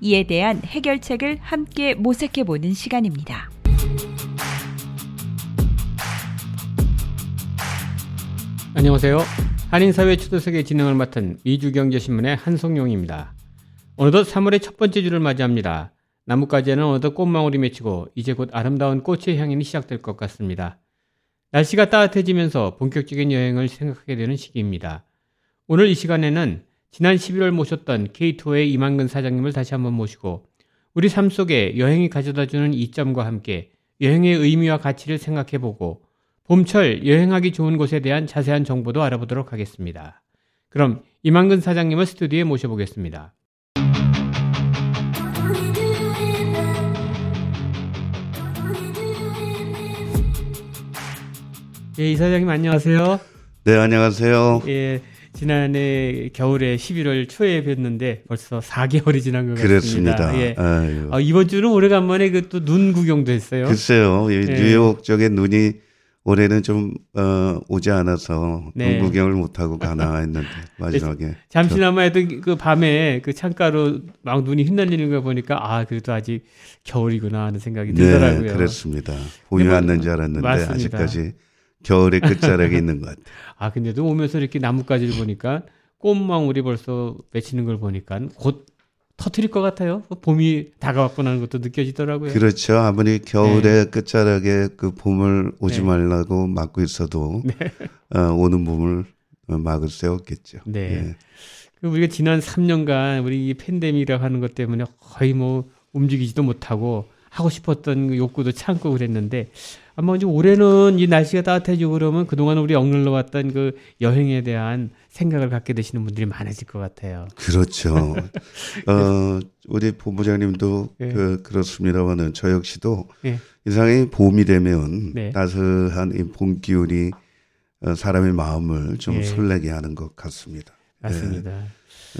이에 대한 해결책을 함께 모색해 보는 시간입니다. 안녕하세요. 한인사회 초대석의 진행을 맡은 미주경제신문의 한성용입니다. 어느덧 3월의 첫 번째 주를 맞이합니다. 나뭇가지에는 어느덧 꽃망울이 맺히고 이제 곧 아름다운 꽃의 향연이 시작될 것 같습니다. 날씨가 따뜻해지면서 본격적인 여행을 생각하게 되는 시기입니다. 오늘 이 시간에는 지난 11월 모셨던 K2의 이만근 사장님을 다시 한번 모시고 우리 삶 속에 여행이 가져다주는 이점과 함께 여행의 의미와 가치를 생각해보고 봄철 여행하기 좋은 곳에 대한 자세한 정보도 알아보도록 하겠습니다. 그럼 이만근 사장님을 스튜디오에 모셔보겠습니다. 예, 이 사장님 안녕하세요. 네, 안녕하세요. 예, 지난해 겨울에 11월 초에 뵀는데 벌써 4개월이 지난 것 그렇습니다. 같습니다. 예. 아유. 아, 이번 주는 오래간만에 그 또 눈 구경도 했어요. 글쎄요, 이 예. 뉴욕 쪽에 눈이 올해는 좀 어, 오지 않아서 네. 눈 구경을 못 하고 가나 했는데 마지막에 잠시나마 해도 그 밤에 그 창가로 막 눈이 휘날리는 거 보니까 아 그래도 아직 겨울이구나 하는 생각이 네, 들더라고요. 그렇습니다. 봄이 근데 뭐- 왔는 줄 알았는데 맞습니다. 아직까지 겨울의 끝자락에 있는 것 같아요. 아 근데도 오면서 이렇게 나뭇가지를 보니까 꽃망울이 벌써 맺히는 걸 보니까 곧 터트릴 것 같아요. 봄이 다가왔구나 하는 것도 느껴지더라고요. 그렇죠. 아무리 겨울의 끝자락에 그 봄을 오지 네. 말라고 막고 있어도 어, 오는 봄을 어, 막을 수 없겠죠. 네. 예. 그 우리가 지난 3년간 우리 이 팬데믹이라고 하는 것 때문에 거의 뭐 움직이지도 못하고 하고 싶었던 그 욕구도 참고 그랬는데 아마 이제 올해는 이 날씨가 따뜻해지고 그러면 그동안 우리 억눌러 왔던 그 여행에 대한 생각을 갖게 되시는 분들이 많아질 것 같아요. 그렇죠. 어, 우리 본부장님도 예. 그, 그렇습니다만은 저 역시도 예. 이상히 봄이 되면 네. 따스한 이 봄 기운이 어, 사람의 마음을 좀 예. 설레게 하는 것 같습니다. 맞습니다.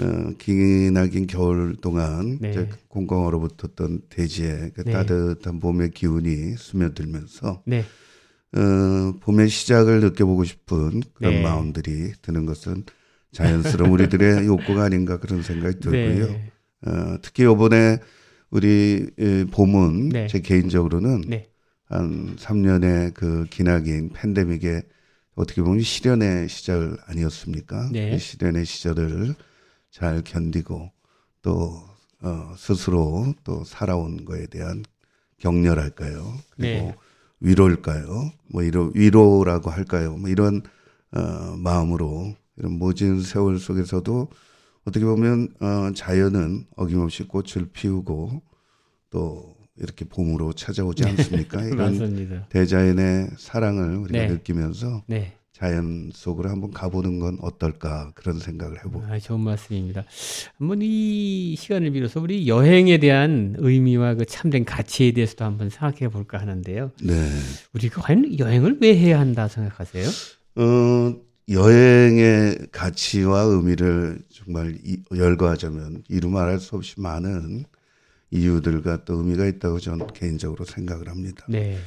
어, 기나긴 겨울 동안 네. 이제 공공 얼어붙었던 대지에 그 네. 따뜻한 봄의 기운이 스며들면서 네. 어, 봄의 시작을 느껴보고 싶은 그런 네. 마음들이 드는 것은 자연스러운 우리들의 욕구가 아닌가 그런 생각이 들고요. 네. 어, 특히 이번에 우리 에, 봄은 네. 제 개인적으로는 네. 한 3년의 그 기나긴 팬데믹의 어떻게 보면 시련의 시절 아니었습니까? 네. 그 시련의 시절을 잘 견디고 또 어, 스스로 또 살아온 거에 대한 격려랄까요? 그리고 네. 위로일까요? 뭐 이런 위로라고 할까요? 뭐 이런 어, 마음으로 이런 모진 세월 속에서도 어떻게 보면 어, 자연은 어김없이 꽃을 피우고 또 이렇게 봄으로 찾아오지 않습니까? 이런 맞습니다. 대자연의 사랑을 우리가 네. 느끼면서 네. 자연 속으로 한번 가보는 건 어떨까 그런 생각을 해보고 아, 좋은 말씀입니다. 한번 이 시간을 빌어서 우리 여행에 대한 의미와 그 참된 가치에 대해서도 한번 생각해 볼까 하는데요. 네. 우리가 과연 여행을 왜 해야 한다 생각하세요? 어, 여행의 가치와 의미를 정말 이- 열거하자면 이루 말할 수 없이 많은 이유들과 또 의미가 있다고 저는 개인적으로 생각을 합니다. 네.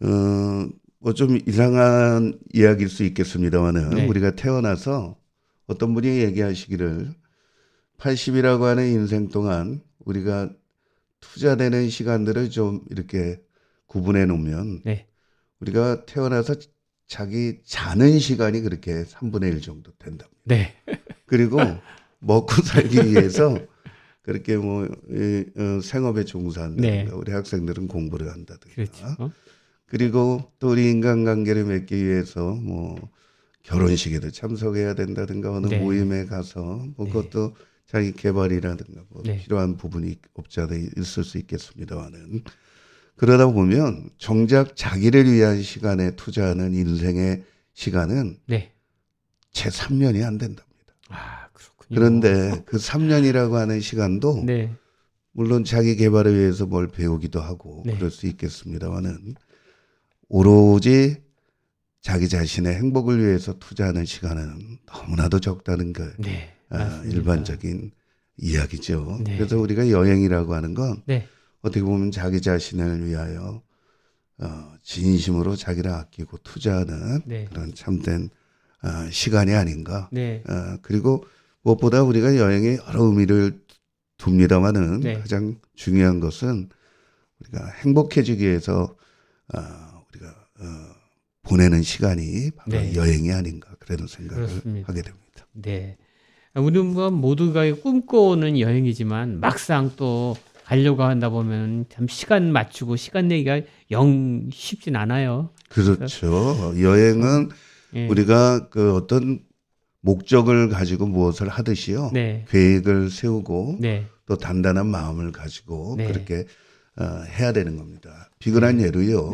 어, 뭐 좀 이상한 이야기일 수 있겠습니다만은 네. 우리가 태어나서 어떤 분이 얘기하시기를 80이라고 하는 인생 동안 우리가 투자되는 시간들을 좀 이렇게 구분해 놓으면 네. 우리가 태어나서 자기 자는 시간이 그렇게 3분의 1 정도 된다. 네. 그리고 먹고 살기 위해서 그렇게 뭐 이, 어, 생업에 종사한다든가 네. 우리 학생들은 공부를 한다든가 그렇죠. 어? 그리고 또 우리 인간관계를 맺기 위해서 뭐 결혼식에도 참석해야 된다든가 어느 네. 모임에 가서 뭐 네. 그것도 자기 개발이라든가 뭐 네. 필요한 부분이 없지 않아 있을 수 있겠습니다만은 그러다 보면 정작 자기를 위한 시간에 투자하는 인생의 시간은 네. 채 3년이 안 된답니다. 아, 그렇군요. 그런데 그 3년이라고 하는 시간도 네. 물론 자기 개발을 위해서 뭘 배우기도 하고 네. 그럴 수 있겠습니다만은 오로지 자기 자신의 행복을 위해서 투자하는 시간은 너무나도 적다는 게 네. 아. 일반적인 이야기죠. 네. 그래서 우리가 여행이라고 하는 건 네. 어떻게 보면 자기 자신을 위하여 어, 진심으로 자기를 아끼고 투자하는 네. 그런 참된 어, 시간이 아닌가. 네. 어, 그리고 무엇보다 우리가 여행에 여러 의미를 둡니다만은 네. 가장 중요한 것은 우리가 행복해지기 위해서 어, 보내는 시간이 바로 네. 여행이 아닌가 그런 생각을 그렇습니다. 하게 됩니다. 네. 우리는 뭐 모두가 꿈꿔오는 여행이지만 막상 또 가려고 한다 보면 참 시간 맞추고 시간 내기가 영 쉽진 않아요. 그렇죠. 여행은 예. 우리가 그 어떤 목적을 가지고 무엇을 하듯이요. 네. 계획을 세우고 네. 또 단단한 마음을 가지고 네. 그렇게 어, 해야 되는 겁니다. 비근한 예로요.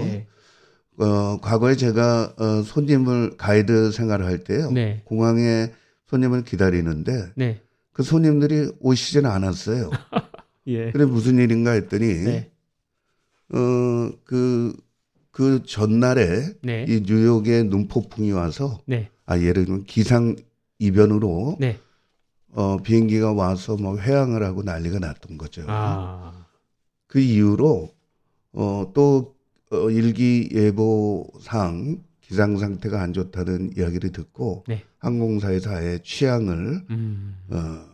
네. 어, 과거에 제가 어, 손님을 가이드 생활을 할 때요. 네. 공항에 손님을 기다리는데 네. 그 손님들이 오시지는 않았어요. 예. 그래 무슨 일인가 했더니 네. 어, 그, 그 전날에 네. 이 뉴욕에 눈폭풍이 와서 네. 아 예를 들면 기상 이변으로 네. 어, 비행기가 와서 뭐 회항을 하고 난리가 났던 거죠. 아. 그 이후로 어, 또 어, 일기예보상 기상 상태가 안 좋다는 이야기를 듣고 네. 항공사에서 아예 취항을 음. 어,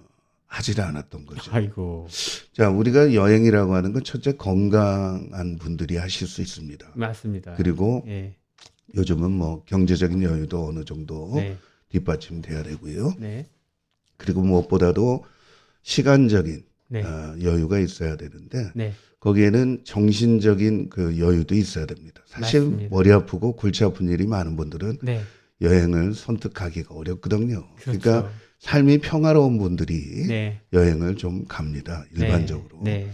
하지를 않았던 거죠. 아이고. 자, 우리가 여행이라고 하는 건 첫째 건강한 분들이 하실 수 있습니다. 맞습니다. 그리고 예. 요즘은 뭐 경제적인 여유도 어느 정도 네. 뒷받침돼야 되고요. 네. 그리고 무엇보다도 시간적인 네. 어, 여유가 있어야 되는데 네. 거기에는 정신적인 그 여유도 있어야 됩니다. 사실 맞습니다. 머리 아프고 골치 아픈 일이 많은 분들은 네. 여행을 선택하기가 어렵거든요. 그 그렇죠. 러니까 삶이 평화로운 분들이 네. 여행을 좀 갑니다. 일반적으로. 네.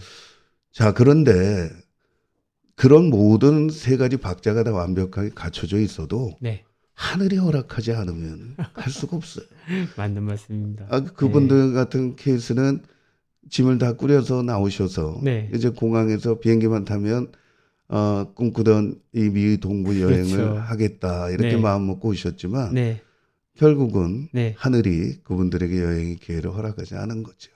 자, 그런데 그런 모든 세 가지 박자가 다 완벽하게 갖춰져 있어도 네. 하늘이 허락하지 않으면 갈 수가 없어요. 맞는 말씀입니다. 아, 그분들 같은 케이스는 짐을 다 꾸려서 나오셔서 네. 이제 공항에서 비행기만 타면 어, 꿈꾸던 이 미 동부 여행을 그렇죠. 하겠다 이렇게 네. 마음 먹고 오셨지만 네. 결국은 네. 하늘이 그분들에게 여행의 기회를 허락하지 않은 거죠.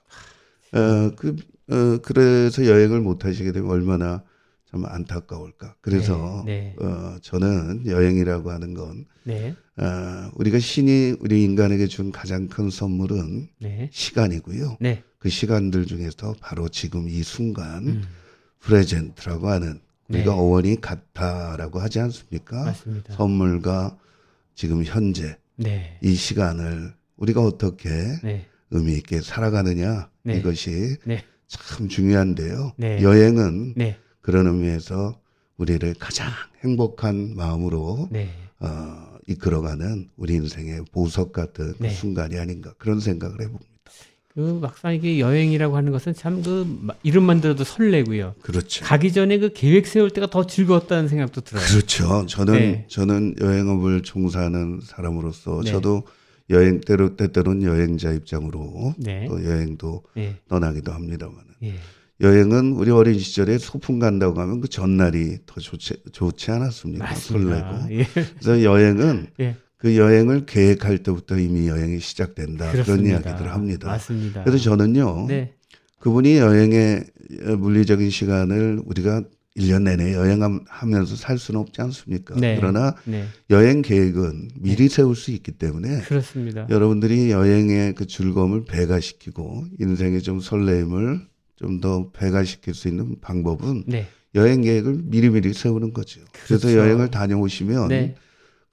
어, 그, 어, 그래서 여행을 못 하시게 되면 얼마나 참 안타까울까. 그래서 네. 어, 저는 여행이라고 하는 건 네. 어, 우리가 신이 우리 인간에게 준 가장 큰 선물은 네. 시간이고요. 네. 그 시간들 중에서 바로 지금 이 순간 음. 프레젠트라고 하는 우리가 네. 어원이 같다라고 하지 않습니까? 맞습니다. 선물과 지금 현재 네. 이 시간을 우리가 어떻게 네. 의미 있게 살아가느냐 네. 이것이 네. 참 중요한데요. 네. 여행은 네. 그런 의미에서 우리를 가장 행복한 마음으로 네. 어, 이끌어가는 우리 인생의 보석 같은 그 네. 순간이 아닌가 그런 생각을 해봅니다. 그 막상 이게 여행이라고 하는 것은 참 그 이름만 들어도 설레고요. 그렇죠. 가기 전에 그 계획 세울 때가 더 즐거웠다는 생각도 들어요. 그렇죠. 저는 네. 저는 여행업을 종사하는 사람으로서 네. 저도 여행 때로 때때로는 여행자 입장으로 네. 또 여행도 네. 떠나기도 합니다만 예. 여행은 우리 어린 시절에 소풍 간다고 하면 그 전날이 더 좋지 좋지 않았습니까? 맞습니다. 설레고. 예. 그래서 여행은 예. 그 여행을 계획할 때부터 이미 여행이 시작된다 그런 그렇습니다. 이야기들을 합니다. 맞습니다. 그래서 저는요 네. 그분이 여행의 물리적인 시간을 우리가 1년 내내 여행하면서 살 수는 없지 않습니까? 네. 그러나 네. 여행 계획은 미리 세울 수 있기 때문에 그렇습니다. 여러분들이 여행의 그 즐거움을 배가시키고 인생의 좀 설레임을 좀 더 배가시킬 수 있는 방법은 네. 여행 계획을 미리미리 세우는 거죠. 그래서 그렇죠. 여행을 다녀오시면 네.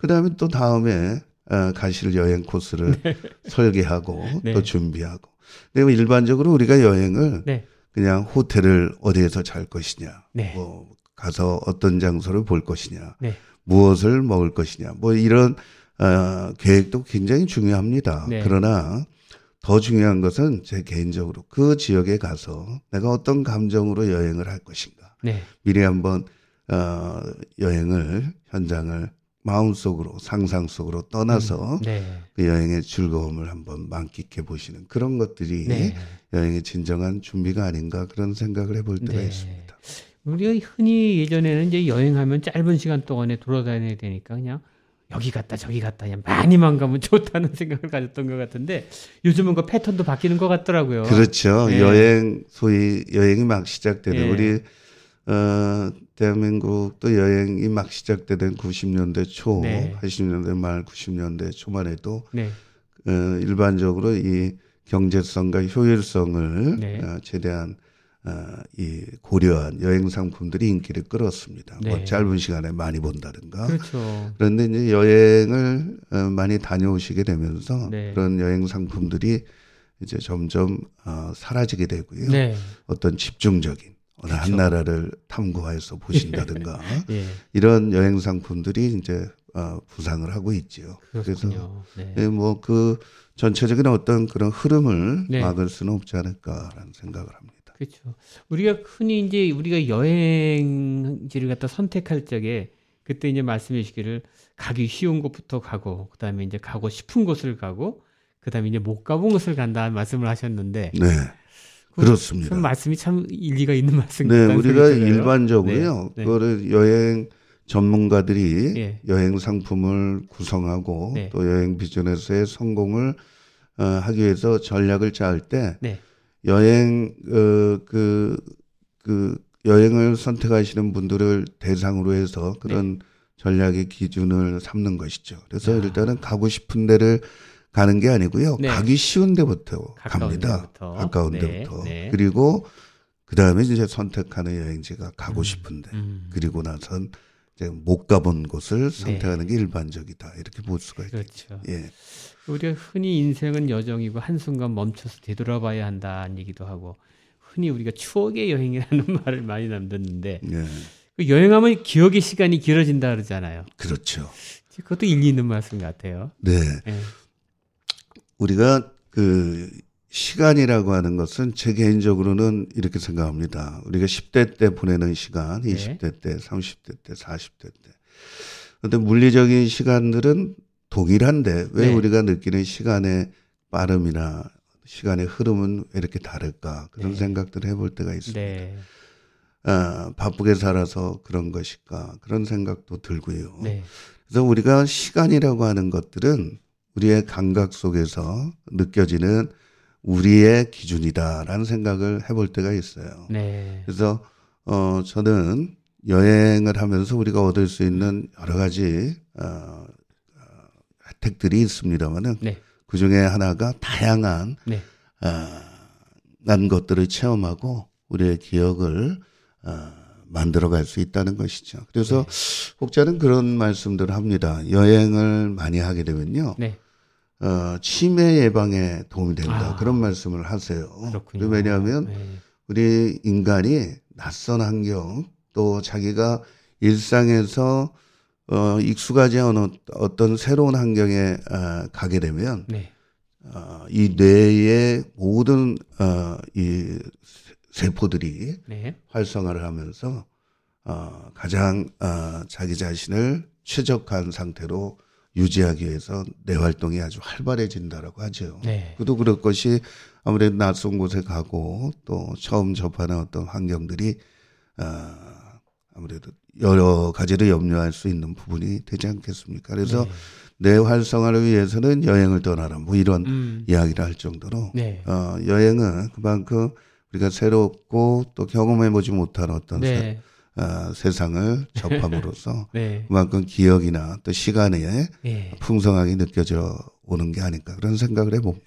그 다음에 또 다음에 어, 가실 여행 코스를 설계하고 네. 또 준비하고. 근데 일반적으로 우리가 여행을 네. 그냥 호텔을 어디에서 잘 것이냐, 네. 뭐 가서 어떤 장소를 볼 것이냐, 네. 무엇을 먹을 것이냐, 뭐 이런 어, 계획도 굉장히 중요합니다. 네. 그러나 더 중요한 것은 제 개인적으로 그 지역에 가서 내가 어떤 감정으로 여행을 할 것인가. 네. 미리 한번 어, 여행을 현장을 마음속으로 상상 속으로 떠나서 네. 그 여행의 즐거움을 한번 만끽해 보시는 그런 것들이 네. 여행의 진정한 준비가 아닌가 그런 생각을 해볼 때가 네. 있습니다. 우리가 흔히 예전에는 이제 여행하면 짧은 시간 동안에 돌아다녀야 되니까 그냥 여기 갔다 저기 갔다 그냥 많이만 가면 좋다는 생각을 가졌던 것 같은데 요즘은 그 패턴도 바뀌는 것 같더라고요. 그렇죠. 네. 여행 소위 여행이 막 시작되는 네. 우리 어 대한민국 또 여행이 막 시작되던 90년대 초, 네. 80년대 말 90년대 초만 해도 네. 어, 일반적으로 이 경제성과 효율성을 네. 어, 최대한 어, 이 고려한 여행 상품들이 인기를 끌었습니다. 네. 뭐 짧은 시간에 많이 본다든가. 그렇죠. 그런데 이제 여행을 어, 많이 다녀오시게 되면서 네. 그런 여행 상품들이 이제 점점 어, 사라지게 되고요. 네. 어떤 집중적인 어느 한 그렇죠. 나라를 탐구해서 보신다든가 예. 이런 여행 상품들이 이제 어, 부상을 하고 있지요. 그래서 그렇군요. 네. 예, 뭐그 전체적인 어떤 그런 흐름을 네. 막을 수는 없지 않을까라는 생각을 합니다. 그렇죠. 우리가 흔히 이제 우리가 여행지를 갖다 선택할 적에 그때 이제 말씀해 주시기를 가기 쉬운 곳부터 가고 그다음에 이제 가고 싶은 곳을 가고 그다음에 이제 못 가본 곳을 간다 말씀을 하셨는데 네, 그렇습니다. 참 말씀이 참 일리가 있는 말씀 네, 우리가. 일반적으로요. 네, 네. 그거를 여행 전문가들이 예. 여행 상품을 구성하고 네. 또 여행 비즈니스의 성공을 어, 하기 위해서 전략을 짤때 네. 여행 어, 그, 그 여행을 선택하시는 분들을 대상으로 해서 그런 전략의 기준을 삼는 것이죠. 그래서 네. 야. 일단은 가고 싶은 데를 가는 게 아니고요. 네. 가기 쉬운 데부터 가까운 갑니다. 데부터. 가까운 네, 데부터. 네. 그리고 그 다음에 이제 선택하는 여행지가 가고 싶은데 음, 그리고 나선 이제 못 가본 곳을 선택하는 게 일반적이다 이렇게 볼 수가 있죠. 그렇죠. 예, 우리가 흔히 인생은 여정이고 한 순간 멈춰서 되돌아봐야 한다는 얘기도 하고 흔히 우리가 추억의 여행이라는 말을 많이 남듣는데 예, 그 여행하면 기억의 시간이 길어진다 그러잖아요. 그렇죠. 그것도 일리 있는 말씀 같아요. 네, 예. 우리가 그 시간이라고 하는 것은 제 개인적으로는 이렇게 생각합니다. 우리가 10대 때 보내는 시간, 네. 20대 때, 30대 때, 40대 때. 근데 물리적인 시간들은 동일한데 왜 네. 우리가 느끼는 시간의 빠름이나 시간의 흐름은 왜 이렇게 다를까 그런 네. 생각들을 해볼 때가 있습니다. 네. 아, 바쁘게 살아서 그런 것일까 그런 생각도 들고요. 네. 그래서 우리가 시간이라고 하는 것들은 우리의 감각 속에서 느껴지는 우리의 기준이다라는 생각을 해볼 때가 있어요. 네. 그래서 어 저는 여행을 하면서 우리가 얻을 수 있는 여러 가지 어, 어, 혜택들이 있습니다만은 네. 그 중에 하나가 다양한 네. 어, 난 것들을 체험하고 우리의 기억을 어, 만들어갈 수 있다는 것이죠. 그래서 혹자는 그런 말씀들을 합니다. 여행을 많이 하게 되면요, 네. 어, 치매 예방에 도움이 된다. 아. 그런 말씀을 하세요. 그렇군요. 왜냐하면 네. 우리 인간이 낯선 환경 또 자기가 일상에서 어, 익숙하지 않은 어떤 새로운 환경에 어, 가게 되면 네. 어, 이 뇌의 모든 어, 이 세포들이 네. 활성화를 하면서 어, 가장 어, 자기 자신을 최적한 상태로 유지하기 위해서 뇌 활동이 아주 활발해진다라고 하죠. 네. 그도 그럴 것이 아무래도 낯선 곳에 가고 또 처음 접하는 어떤 환경들이 어, 아무래도 여러 가지를 염려할 수 있는 부분이 되지 않겠습니까? 그래서 뇌 활성화를 위해서는 여행을 떠나라 뭐 이런 음. 이야기를 할 정도로 네. 어, 여행은 그만큼 우리가 새롭고 또 경험해보지 못한 어떤 세, 네. 어, 세상을 접함으로써 네. 그만큼 기억이나 또 시간에 예. 풍성하게 느껴져 오는 게 아닐까 그런 생각을 해봅니다.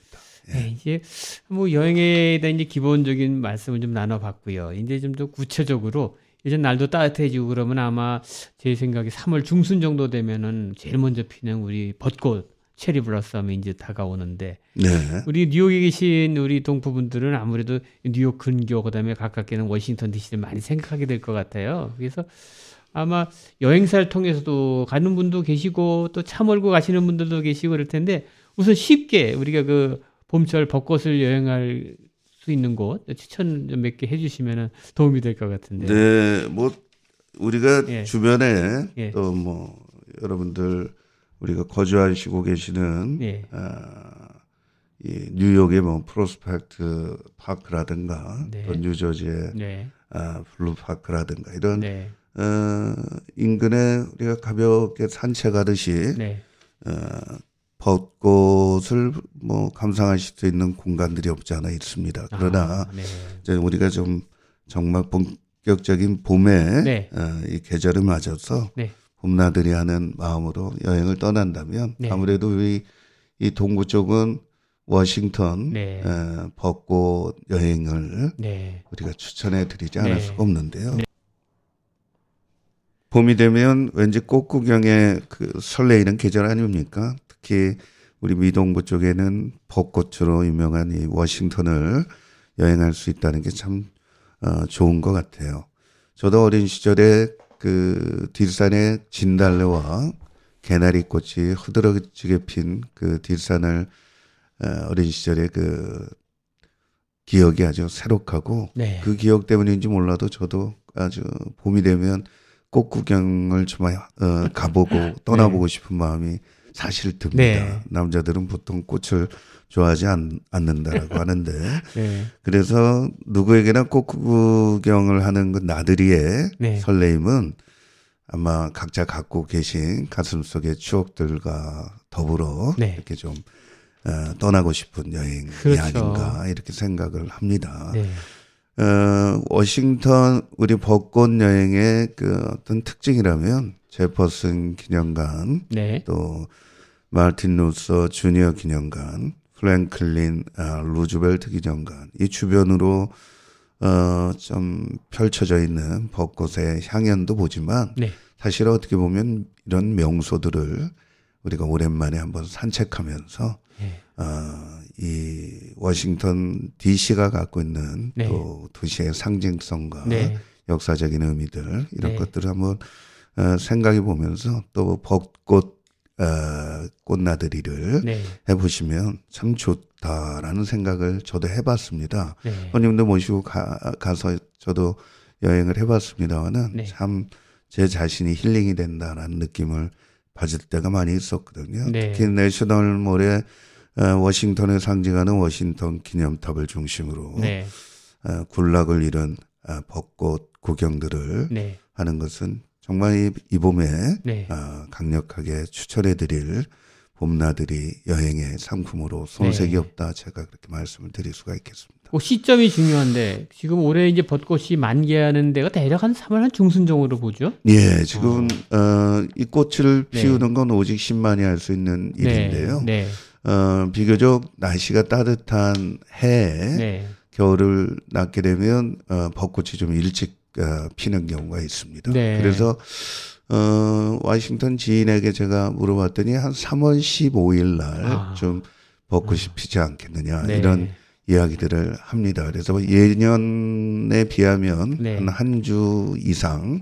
네, 이제 뭐 여행에 대한 이제 기본적인 말씀을 좀 나눠봤고요. 이제 좀 더 구체적으로 이제 날도 따뜻해지고 그러면 아마 제 생각에 3월 중순 정도 되면은 제일 먼저 피는 우리 벚꽃 체리 블라썸이 이제 다가오는데 네. 우리 뉴욕에 계신 우리 동포분들은 아무래도 뉴욕 근교 그다음에 가깝게는 워싱턴 DC를 많이 생각하게 될 것 같아요. 그래서 아마 여행사를 통해서도 가는 분도 계시고 또 차 몰고 가시는 분들도 계시고 그럴 텐데 우선 쉽게 우리가 그 봄철 벚꽃을 여행할 수 있는 곳 추천 좀 몇 개 해주시면 도움이 될 것 같은데. 네, 뭐 우리가 예. 주변에 예. 또뭐 여러분들 우리가 거주하시고 계시는 네. 아, 이 뉴욕의 뭐 프로스펙트 파크라든가 네. 또 뉴저지의 네. 아, 브룩 파크라든가 이런 네. 어, 인근에 우리가 가볍게 산책하듯이 네. 어, 벚꽃을 뭐 감상하실 수 있는 공간들이 없지 않아 있습니다. 그러나 아, 네. 이제 우리가 좀 정말 본격적인 봄에 네. 어, 이 계절을 맞아서 네. 봄나들이 하는 마음으로 여행을 떠난다면 네. 아무래도 우리 이 동부 쪽은 워싱턴 네. 어, 벚꽃 여행을 네. 우리가 추천해 드리지 않을 네. 수가 없는데요. 봄이 되면 왠지 꽃 구경에 그 설레이는 계절 아닙니까? 특히 우리 미동부 쪽에는 벚꽃으로 유명한 이 워싱턴을 여행할 수 있다는 게 참 어, 좋은 것 같아요. 저도 어린 시절에 그 뒷산에 진달래와 개나리 꽃이 흐드러지게 핀 그 뒷산을 어, 어린 시절에 그 기억이 아주 새록하고 네. 그 기억 때문인지 몰라도 저도 아주 봄이 되면 꽃 구경을 정말 어, 가보고 떠나보고 싶은 마음이 사실 듭니다. 네. 남자들은 보통 꽃을 좋아하지 않, 않는다라고 하는데 네. 그래서 누구에게나 꽃 구경을 하는 그 나들이의 네. 설레임은 아마 각자 갖고 계신 가슴 속의 추억들과 더불어 네. 이렇게 좀 어, 떠나고 싶은 여행이 그렇죠. 아닌가 이렇게 생각을 합니다. 네. 어, 워싱턴 우리 벚꽃 여행의 그 어떤 특징이라면 제퍼슨 기념관 네. 또 마르틴 루서 주니어 기념관, 플랭클린 아, 루즈벨트 기념관 이 주변으로 어 좀 펼쳐져 있는 벚꽃의 향연도 보지만 네. 사실 어떻게 보면 이런 명소들을 우리가 오랜만에 한번 산책하면서 네. 어, 이 워싱턴 D.C.가 갖고 있는 네. 또 도시의 상징성과 네. 역사적인 의미들 이런 네. 것들을 한번 어, 생각해 보면서 또 벚꽃 어, 꽃나들이를 네. 해보시면 참 좋다라는 생각을 저도 해봤습니다. 네. 손님들 모시고 가, 가서 저도 여행을 해봤습니다만은 네. 참제 자신이 힐링이 된다라는 느낌을 받을 때가 많이 있었거든요. 네. 특히 내셔널몰에 어, 워싱턴을 상징하는 워싱턴 기념탑을 중심으로 네. 어, 군락을 이룬 어, 벚꽃 구경들을 네. 하는 것은 정말 이, 이 봄에 네. 어, 강력하게 추천해드릴 봄나들이 여행의 상품으로 손색이 네. 없다 제가 그렇게 말씀을 드릴 수가 있겠습니다. 그 시점이 중요한데 지금 올해 이제 벚꽃이 만개하는 데가 대략 한 3월 한 중순 정도로 보죠. 예, 지금 어, 이 꽃을 네. 피우는 건 오직 10만이 할 수 있는 일인데요. 네. 어, 비교적 날씨가 따뜻한 해에 네. 겨울을 낮게 되면 어, 벚꽃이 좀 일찍 어, 피는 경우가 있습니다. 네. 그래서 어, 워싱턴 지인에게 제가 물어봤더니 한 3월 15일 날 아. 좀 벚꽃이 피지 않겠느냐 네. 이런 이야기들을 합니다. 그래서 뭐 예년에 비하면 네. 한한주 이상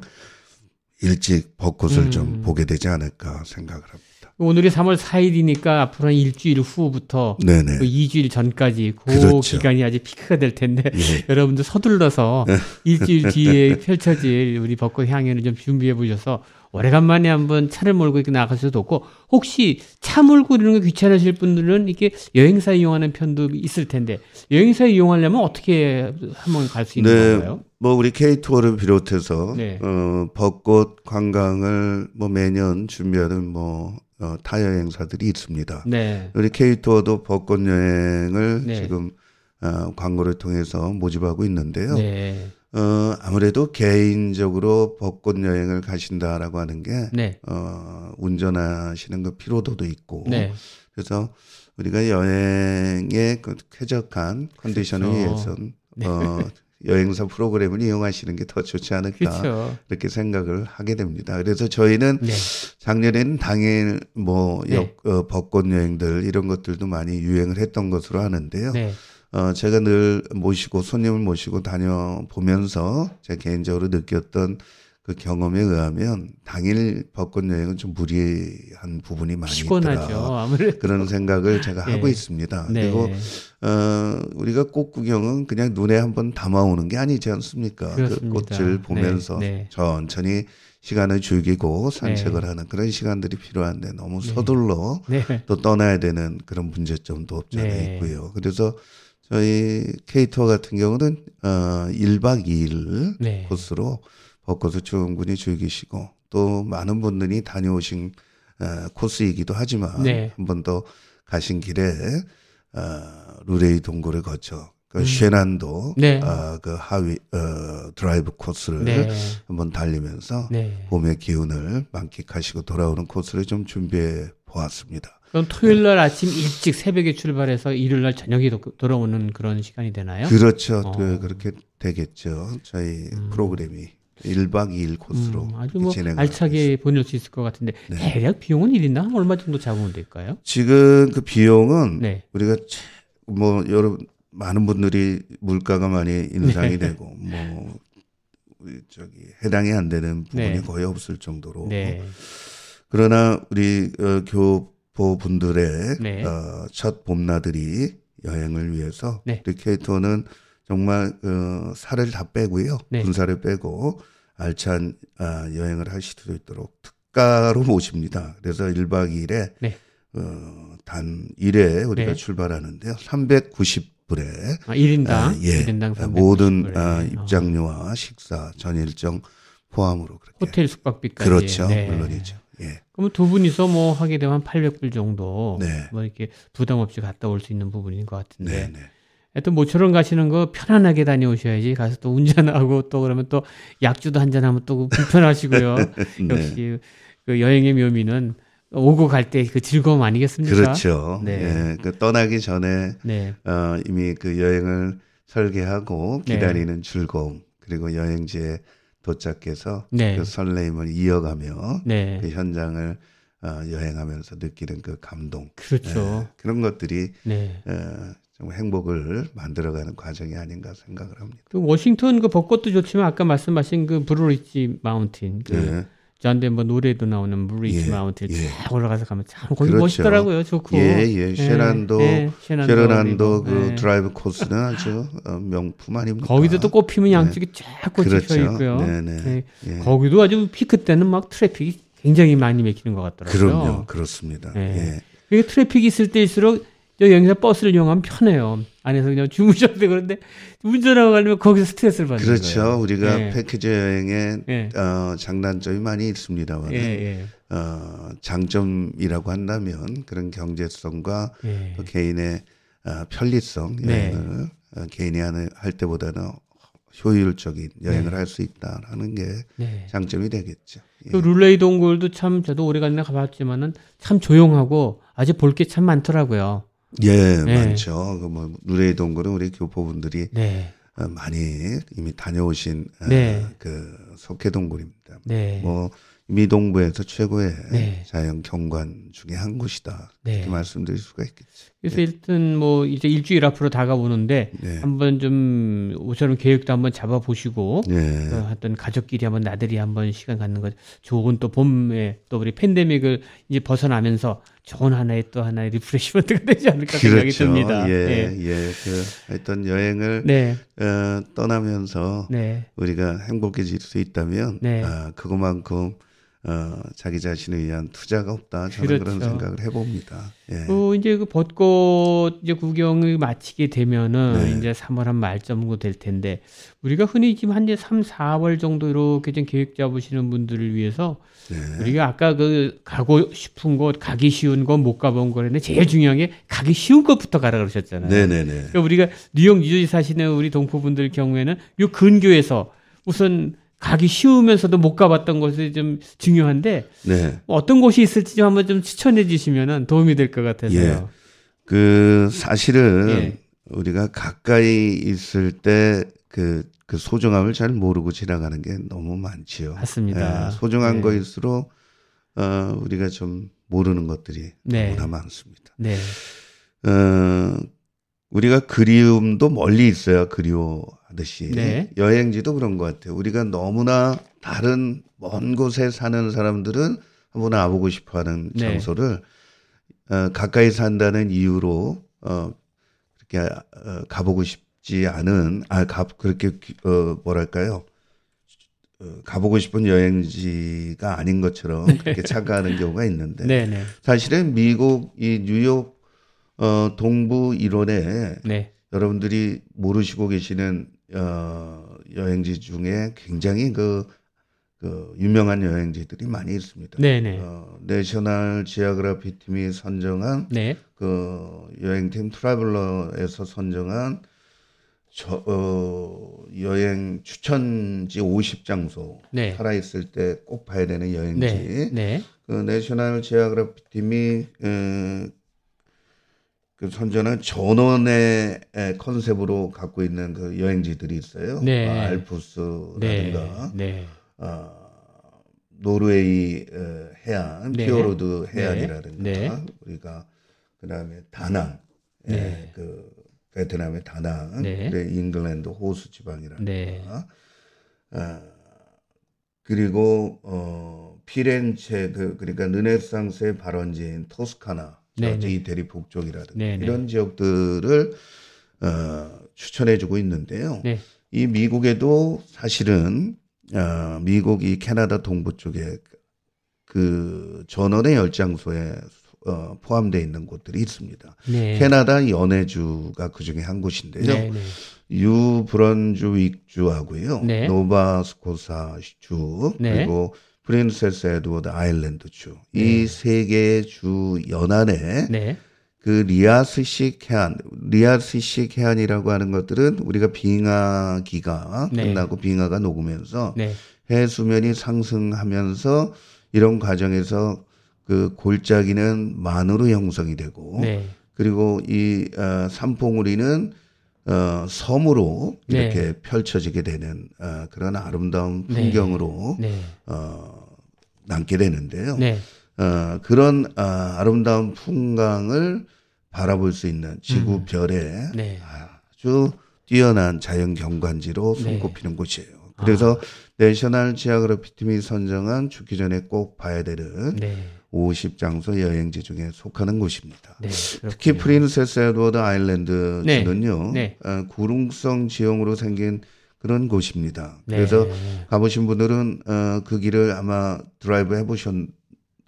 일찍 벚꽃을 음. 좀 보게 되지 않을까 생각을 합니다. 오늘이 3월 4일이니까 앞으로 한 일주일 후부터 네네. 그 2주일 전까지 그 그렇죠. 기간이 아주 피크가 될 텐데 예. 여러분들 서둘러서 일주일 뒤에 펼쳐질 우리 벚꽃 향연을 좀 준비해 보셔서 오래간만에 한번 차를 몰고 이렇게 나갈 수도 없고 혹시 차 몰고 이러는 거 귀찮으실 분들은 이렇게 여행사 이용하는 편도 있을 텐데 여행사 이용하려면 어떻게 한번 갈 수 있는 네, 건가요? 뭐 우리 K 투어를 비롯해서 네. 어, 벚꽃 관광을 뭐 매년 준비하는 뭐 어, 타 여 행사들이 있습니다. 네. 우리 K 투어도 벚꽃 여행을 네. 지금 어, 광고를 통해서 모집하고 있는데요. 네. 어, 아무래도 개인적으로 벚꽃 여행을 가신다라고 하는 게 네. 어, 운전하시는 그 피로도도 있고 네. 그래서 우리가 여행의 그 쾌적한 컨디션을 그렇죠. 위해선 어, 여행사 프로그램을 이용하시는 게 더 좋지 않을까 그렇죠. 이렇게 생각을 하게 됩니다. 그래서 저희는 네. 작년에는 당일 뭐 네. 역, 어, 벚꽃 여행들 이런 것들도 많이 유행을 했던 것으로 아는데요. 네. 어, 제가 늘 모시고 손님을 모시고 다녀보면서 제 개인적으로 느꼈던 그 경험에 의하면 당일 벚꽃 여행은 좀 무리한 부분이 많이 피곤하죠. 있더라. 아무래도 그런 생각을 제가 네. 하고 있습니다. 네. 그리고 어, 우리가 꽃 구경은 그냥 눈에 한번 담아오는 게 아니지 않습니까? 그. 꽃을 보면서 네, 네. 천천히 시간을 즐기고 산책을 네. 하는 그런 시간들이 필요한데 너무 서둘러 네. 또 떠나야 되는 그런 문제점도 없지 않아 네. 있고요. 그래서 저희 K투어 같은 경우는 어 1박 2일 네. 코스로 벚꽃을 충분히 즐기시고 또 많은 분들이 다녀오신 어, 코스이기도 하지만 네. 한번 더 가신 길에 어, 루레이 동굴을 거쳐 그 음. 쉐난도 네. 어, 그 하이웨이 어, 드라이브 코스를 네. 한번 달리면서 네. 봄의 기운을 만끽하시고 돌아오는 코스를 좀 준비해 보았습니다. 그럼 토요일 날 아침 일찍 새벽에 출발해서 일요일 날 저녁에 도- 돌아오는 그런 시간이 되나요? 그렇죠. 어. 그, 그렇게 되겠죠. 저희 음. 프로그램이 1박 2일 코스로 음, 아주 뭐 알차게 보낼 수 있을 것 같은데 네. 대략 비용은 1인당 얼마 정도 잡으면 될까요? 지금 그 비용은 네. 우리가 채- 뭐 여러 많은 분들이 물가가 많이 인상이 되고 뭐 저기 해당이 안 되는 부분이 네. 거의 없을 정도로 네. 그러나 우리 어, 교포 분들의 네. 어, 첫 봄나들이 여행을 위해서 네. K2는 정말 어, 살을 다 빼고요. 네. 군살을 빼고 알찬 아, 여행을 하실 수 있도록 특가로 모십니다. 그래서 1박 2일에 네. 어, 단 1회 우리가 네. 출발하는데요. 390불에 아, 1인당 아, 예. 1인당 390 모든. 아, 어. 입장료와 식사 전 일정 포함으로 그렇게 호텔 숙박비까지 그렇죠. 네. 물론이죠. 예. 그럼 두 분이서 뭐 하게 되면 800불 정도 네. 뭐 이렇게 부담 없이 갔다 올 수 있는 부분인 것 같은데 네, 네. 하여튼 모처럼 가시는 거 편안하게 다녀오셔야지 가서 또 운전하고 또 그러면 또 약주도 한잔 하면 또 불편하시고요. 네. 역시 그 여행의 묘미는 오고 갈 때 그 즐거움 아니겠습니까? 그렇죠. 네. 예. 그 떠나기 전에 네. 어, 이미 그 여행을 설계하고 네. 기다리는 즐거움 그리고 여행지에 도착해서 네. 그 설레임을 이어가며 네. 그 현장을 어, 여행하면서 느끼는 그 감동 그렇죠. 예, 그런 것들이 네. 어, 정말 행복을 만들어가는 과정이 아닌가 생각을 합니다. 그 워싱턴 그 벚꽃도 좋지만 아까 말씀하신 그 블루리지 마운틴 그 예. 존 덴버 노래도 나오는 블루리지 예, 마운틴 예. 쫙 올라가서 가면 참 거기 그렇죠. 멋있더라고요. 좋고. 예, 예. 쉐난도, 예, 쉐난도 쉐난도 그리고, 그 예. 드라이브 코스는 아주 어, 명품 아닙니까? 거기도 또 꽃 피면 양쪽에 쫙 꽃이 그렇죠. 펴 있고요. 네네. 예. 예. 거기도 아주 피크 때는 막 traffic이 굉장히 많이 막히는 것 같더라고요. 그럼요, 그렇습니다. 예. 예. traffic이 있을 때일수록 저 여기서 버스를 이용하면 편해요. 안에서 그냥 주무셔도 되고 그런데 운전하고 가려면 거기서 스트레스를 받는 그렇죠. 거예요. 우리가 예. 패키지 여행에 예. 어, 장단점이 많이 있습니다만, 예, 예. 어, 장점이라고 한다면 그런 경제성과 예. 또 개인의 어, 편리성 네. 여행을 어, 개인이 하는 할 때보다는 효율적인 여행을 네. 할수 있다라는 게 네. 장점이 되겠죠. 예. 그 룰레이 동굴도 참 저도 오래간만에 가봤지만은 참 조용하고 아주 볼게 참 많더라고요. 예, 네. 많죠. 그뭐 누레이 동굴은 우리 교포분들이 네. 어, 많이 이미 다녀오신 어, 네. 그 속해 동굴입니다. 네. 뭐 미동부에서 최고의 네. 자연 경관 중에 한 곳이다. 네. 이렇게 말씀드릴 수가 있겠죠. 그래서 일단 뭐 이제 일주일 앞으로 다가오는데 네. 한번 좀 우선은 계획도 한번 잡아 보시고 네. 어, 하여튼 가족끼리 한번 나들이 한번 시간 갖는 거 좋은 또 봄에 또 우리 팬데믹을 이제 벗어나면서 좋은 하나의 또 하나의 refreshment가 되지 않을까 생각이 그렇죠. 듭니다. 예, 네. 예. 그 하여튼 여행을 네. 어, 떠나면서 네. 우리가 행복해질 수 있다면 네. 아, 그것만큼 어, 자기 자신을 위한 투자가 없다. 저는 그렇죠. 그런 생각을 해봅니다. 예. 그 이제 그 벚꽃 이제 구경을 마치게 되면은 네. 이제 3월 한말 정도 될 텐데 우리가 흔히 지금 한 이제 3, 4월 정도 이렇게 좀 계획 잡으시는 분들을 위해서 네. 우리가 아까 그 가고 싶은 곳, 가기 쉬운 곳, 못 가본 거랬는데 제일 중요한 게 가기 쉬운 곳부터 가라 그러셨잖아요. 네네네. 그러니까 우리가 뉴욕, 뉴저지 사시는 우리 동포분들 경우에는 요 근교에서 우선 가기 쉬우면서도 못 가봤던 곳이 좀 중요한데 네. 뭐 어떤 곳이 있을지 좀 한번 좀 추천해 주시면 도움이 될 것 같아서요. 그 사실은 예. 우리가 가까이 있을 때그 그 소중함을 잘 모르고 지나가는 게 너무 많지요. 맞습니다. 예, 소중한 네. 거일수록 어, 우리가 좀 모르는 것들이 네. 너무나 많습니다. 네. 어, 우리가 그리움도 멀리 있어야 그리워하듯이 네. 여행지도 그런 것 같아요. 우리가 너무나 다른 먼 곳에 사는 사람들은 한번 와보고 싶어하는 네. 장소를 어, 가까이 산다는 이유로 어, 그렇게 어, 가보고 싶지 않은 아, 가, 그렇게 기- 어, 뭐랄까요? 어, 가보고 싶은 여행지가 아닌 것처럼 그렇게 착각하는 경우가 있는데 네, 네. 사실은 미국 이 뉴욕 어, 동부 일원에 네. 여러분들이 모르시고 계시는 어, 여행지 중에 굉장히 그, 그 유명한 여행지들이 많이 있습니다. 네, 네. 어, 내셔널 지오그래피 팀이 선정한 네. 그 여행팀 트래블러에서 선정한 저, 어, 여행 추천지 50장소 네. 살아있을 때 꼭 봐야 되는 여행지 네. 네. 그 내셔널 지오그래피 팀이 에, 그 선전한 전원의 에, 컨셉으로 갖고 있는 그 여행지들이 있어요. 네. 뭐 네. 알프스라든가 네. 어, 노르웨이 어, 해안, 네. 해안이라든가 네. 우리가 그다음에 다낭, 예, 네. 그 베트남의 다낭, 네. 그리고 잉글랜드 호수 지방이라든가 네. 어, 그리고 어, 피렌체 그 그러니까 르네상스의 발원지인 토스카나, 네, 저 네. 이태리 북쪽이라든가. 이런 지역들을 어, 추천해주고 있는데요. 네. 이 미국에도 사실은 어, 미국 이 캐나다 동부 쪽에 그 전원의 열 장소에 어, 포함되어 있는 곳들이 있습니다. 네. 캐나다 연해주가 그 중에 한 곳인데요. 네. 네. 뉴브런즈윅주하고요, 네. 노바스코샤주 네. 그리고 프린세스 에드워드 아일랜드주 네. 이 세 개의 주 연안에 네. 그 리아스식 해안, 리아스식 해안이라고 하는 것들은 우리가 빙하기가 네. 끝나고 빙하가 녹으면서 네. 해수면이 상승하면서 이런 과정에서 그 골짜기는 만으로 형성이 되고 네. 그리고 이 어, 산봉우리는 어, 섬으로 네. 이렇게 펼쳐지게 되는 어, 그런 아름다운 네. 풍경으로 네. 어, 남게 되는데요. 네. 어, 그런 아, 아름다운 풍광을 바라볼 수 있는 지구 음. 별에 네. 아주 뛰어난 자연 경관지로 네. 손꼽히는 곳이에요. 그래서 내셔널 지오그래피 팀이 선정한 죽기 전에 꼭 봐야 되는 네. 50장소 여행지 중에 속하는 곳입니다. 네. 특히. 프린세스 에드워드 아일랜드주는요, 네. 어, 구릉성 지형으로 생긴 그런 곳입니다. 네. 그래서 가보신 분들은 어, 그 길을 아마 드라이브 해보셨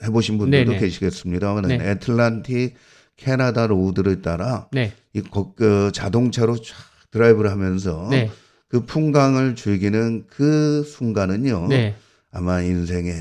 해보신 분들도. 계시겠습니다만 네. 애틀란틱 캐나다 로드를 따라 네. 이 거- 그 자동차로 쫙 드라이브를 하면서 네. 그 풍광을 즐기는 그 순간은요 네. 아마 인생에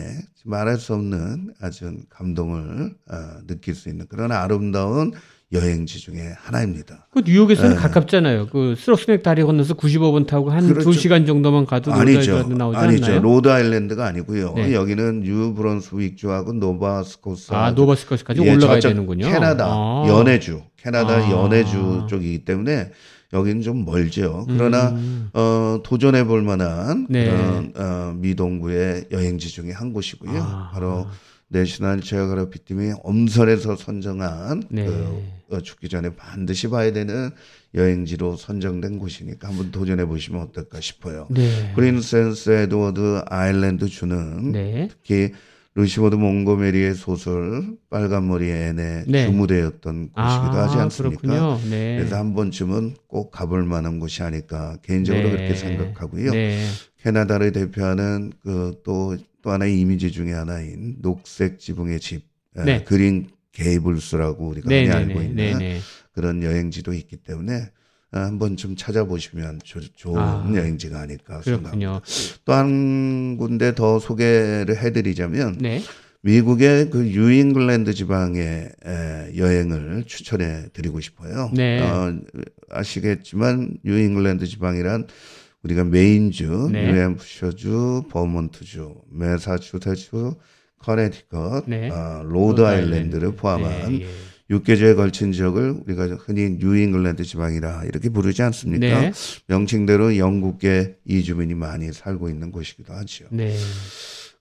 말할 수 없는 아주 감동을 어, 느낄 수 있는 그런 아름다운 여행지 중에 하나입니다. 그 뉴욕에서는 네. 가깝잖아요. 그 스록스넥 다리 건너서 95분 타고 한 그렇죠. 2시간 정도만 가도 아니죠. 로드아일랜드 나오지 아니죠. 않나요? 로드 아일랜드가 아니고요. 네. 여기는 뉴브런즈윅주하고 노바스코샤 아, 노바스코샤까지 예, 올라가야 되는군요. 캐나다 아. 연해주, 캐나다 아. 연해주 쪽이기 때문에 여기는 좀 멀죠. 그러나 음. 어, 도전해 볼 만한 네. 그런 어, 미동부의 여행지 중에 한 곳이고요. 아. 바로 내셔널 지오그래피 팀이 엄선해서 선정한 네. 그 어, 죽기 전에 반드시 봐야 되는 여행지로 선정된 곳이니까 한번 도전해 보시면 어떨까 싶어요. 네. 프린세스 에드워드 아일랜드 주는 네. 특히 루시 모드 몽고메리의 소설 빨간 머리 앤의 네. 주무대였던 곳이기도 하지 않습니까? 그렇군요. 네. 그래서 한 번쯤은 꼭 가볼 만한 곳이 아닐까 개인적으로 네. 그렇게 생각하고요. 네. 캐나다를 대표하는 그 또 또 하나의 이미지 중에 하나인 녹색 지붕의 집, 에, 네. 그린 게이블스라고 우리가 네, 흔히 네, 알고 네. 있는. 그런 여행지도 있기 때문에 아, 한 번쯤 찾아보시면 조- 좋은 아, 여행지가 아닐까 생각합니다. 또 한 군데 더 소개를 해드리자면 네. 미국의 그 뉴잉글랜드 지방의 에, 여행을 추천해 드리고 싶어요. 네. 어, 아시겠지만 뉴잉글랜드 지방이란 우리가 메인주, 네. 뉴햄프셔주, 버몬트주, 매사추세츠, 커네티컷, 네. 어, 로드 아일랜드를 포함한 네, 예. 6개주에 걸친 지역을 우리가 흔히 뉴잉글랜드 지방이라 이렇게 부르지 않습니까? 네. 명칭대로 영국계 이주민이 많이 살고 있는 곳이기도 하죠. 네.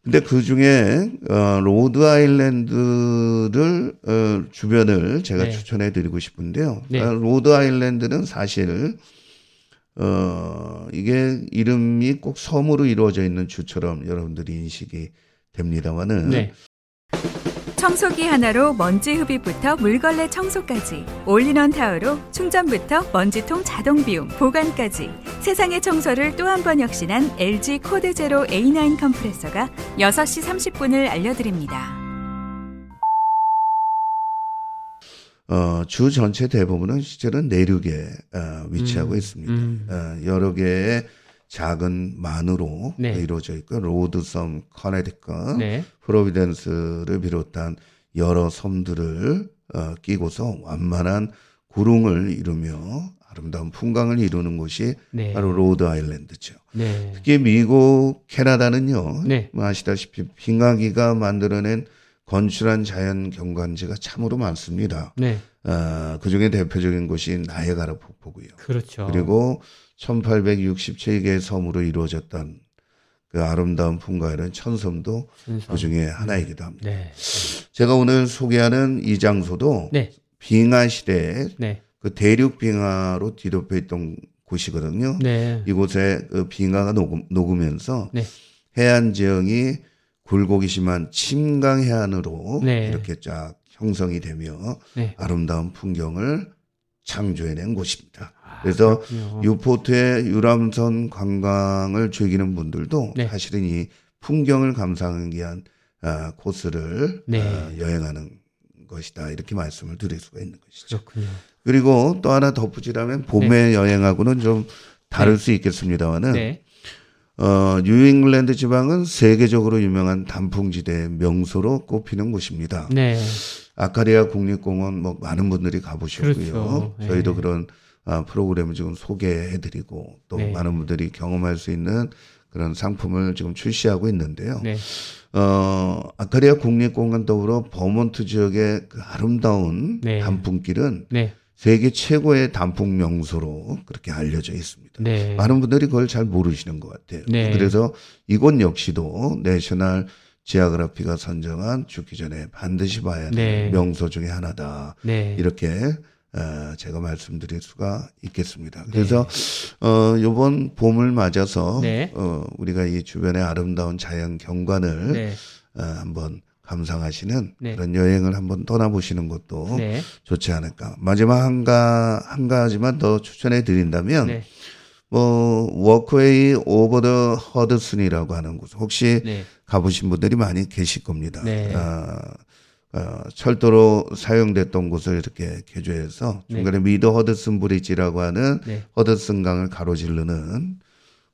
근데 그 중에 어, 로드 아일랜드를 어, 주변을 제가 네. 추천해 드리고 싶은데요. 네. 어, 로드 아일랜드는 사실 어, 이게 이름이 꼭 섬으로 이루어져 있는 주처럼 여러분들이 인식이 됩니다만은 네. 청소기 하나로 먼지 흡입부터 물걸레 청소까지 올인원 타워로 충전부터 먼지통 자동 비움 보관까지 세상의 청소를 또 한 번 혁신한 LG 코드 제로 A9 컴프레서가 6시 30분을 알려드립니다. 어, 주 전체 대부분은 실제로는 내륙에 어, 위치하고 음, 있습니다. 음. 어, 여러 개의 작은 만으로 네. 이루어져 있고 로드섬, 커네티컷, 네. 프로비덴스를 비롯한 여러 섬들을 어, 끼고서 완만한 구릉을 이루며 아름다운 풍광을 이루는 곳이 네. 바로 로드 아일랜드죠. 네. 특히 미국, 캐나다는요. 네. 뭐 아시다시피 빙하기가 만들어낸 걸출한 자연 경관지가 참으로 많습니다. 네. 어, 그 중에 대표적인 곳이 나이아가라 폭포고요. 그렇죠. 그리고 1867개의 섬으로 이루어졌던 그 아름다운 풍광이라는 천섬도 순서. 그 중에 하나이기도 합니다. 네. 제가 오늘 소개하는 이 장소도 네. 빙하 시대에 네. 그 대륙 빙하로 뒤덮여 있던 곳이거든요. 네. 이곳에 그 빙하가 녹음, 녹으면서 네. 해안 지형이 굴곡이 심한 침강 해안으로 네. 이렇게 쫙 형성이 되며 네. 아름다운 풍경을 창조해낸 곳입니다. 아, 그래서 그렇군요. 유포트의 유람선 관광을 즐기는 분들도 네. 사실은 이 풍경을 감상하기 위한 아, 코스를 네. 아, 여행하는 것이다 이렇게 말씀을 드릴 수가 있는 것이죠. 그렇군요. 그리고 또 하나 덧붙이라면 봄의 여행하고는 좀 다를 수 있겠습니다만은 네. 어, 뉴잉글랜드 지방은 세계적으로 유명한 단풍지대의 명소로 꼽히는 곳입니다. 네. 아카리아 국립공원 뭐 많은 분들이 가보셨고요. 그렇죠. 네. 저희도 그런 아, 프로그램을 지금 소개해드리고 또 네. 많은 분들이 경험할 수 있는 그런 상품을 지금 출시하고 있는데요. 네. 어, 아카리아 국립공원 더불어 버몬트 지역의 그 아름다운 네. 단풍길은 네. 세계 최고의 단풍 명소로 그렇게 알려져 있습니다. 네. 많은 분들이 그걸 잘 모르시는 것 같아요. 네. 그래서 이곳 역시도 내셔널 Geography가 선정한 죽기 전에 반드시 봐야 하는 네. 명소 중에 하나다. 네. 이렇게 어, 제가 말씀드릴 수가 있겠습니다. 그래서 어 요번 봄을 맞아서 네. 어 우리가 이 주변의 아름다운 자연 경관을 네. 어, 한번 감상하시는 네. 그런 여행을 한번 떠나보시는 것도 네. 좋지 않을까. 마지막 한가 한 가지만 더 추천해 드린다면 네. 뭐 Walkway Over the Hudson이라고 하는 곳 혹시 네. 가보신 분들이 많이 계실 겁니다. 네. 아, 어, 철도로 사용됐던 곳을 이렇게 개조해서 중간에 미드 허드슨 브리지라고 하는 네. 허드슨 강을 가로지르는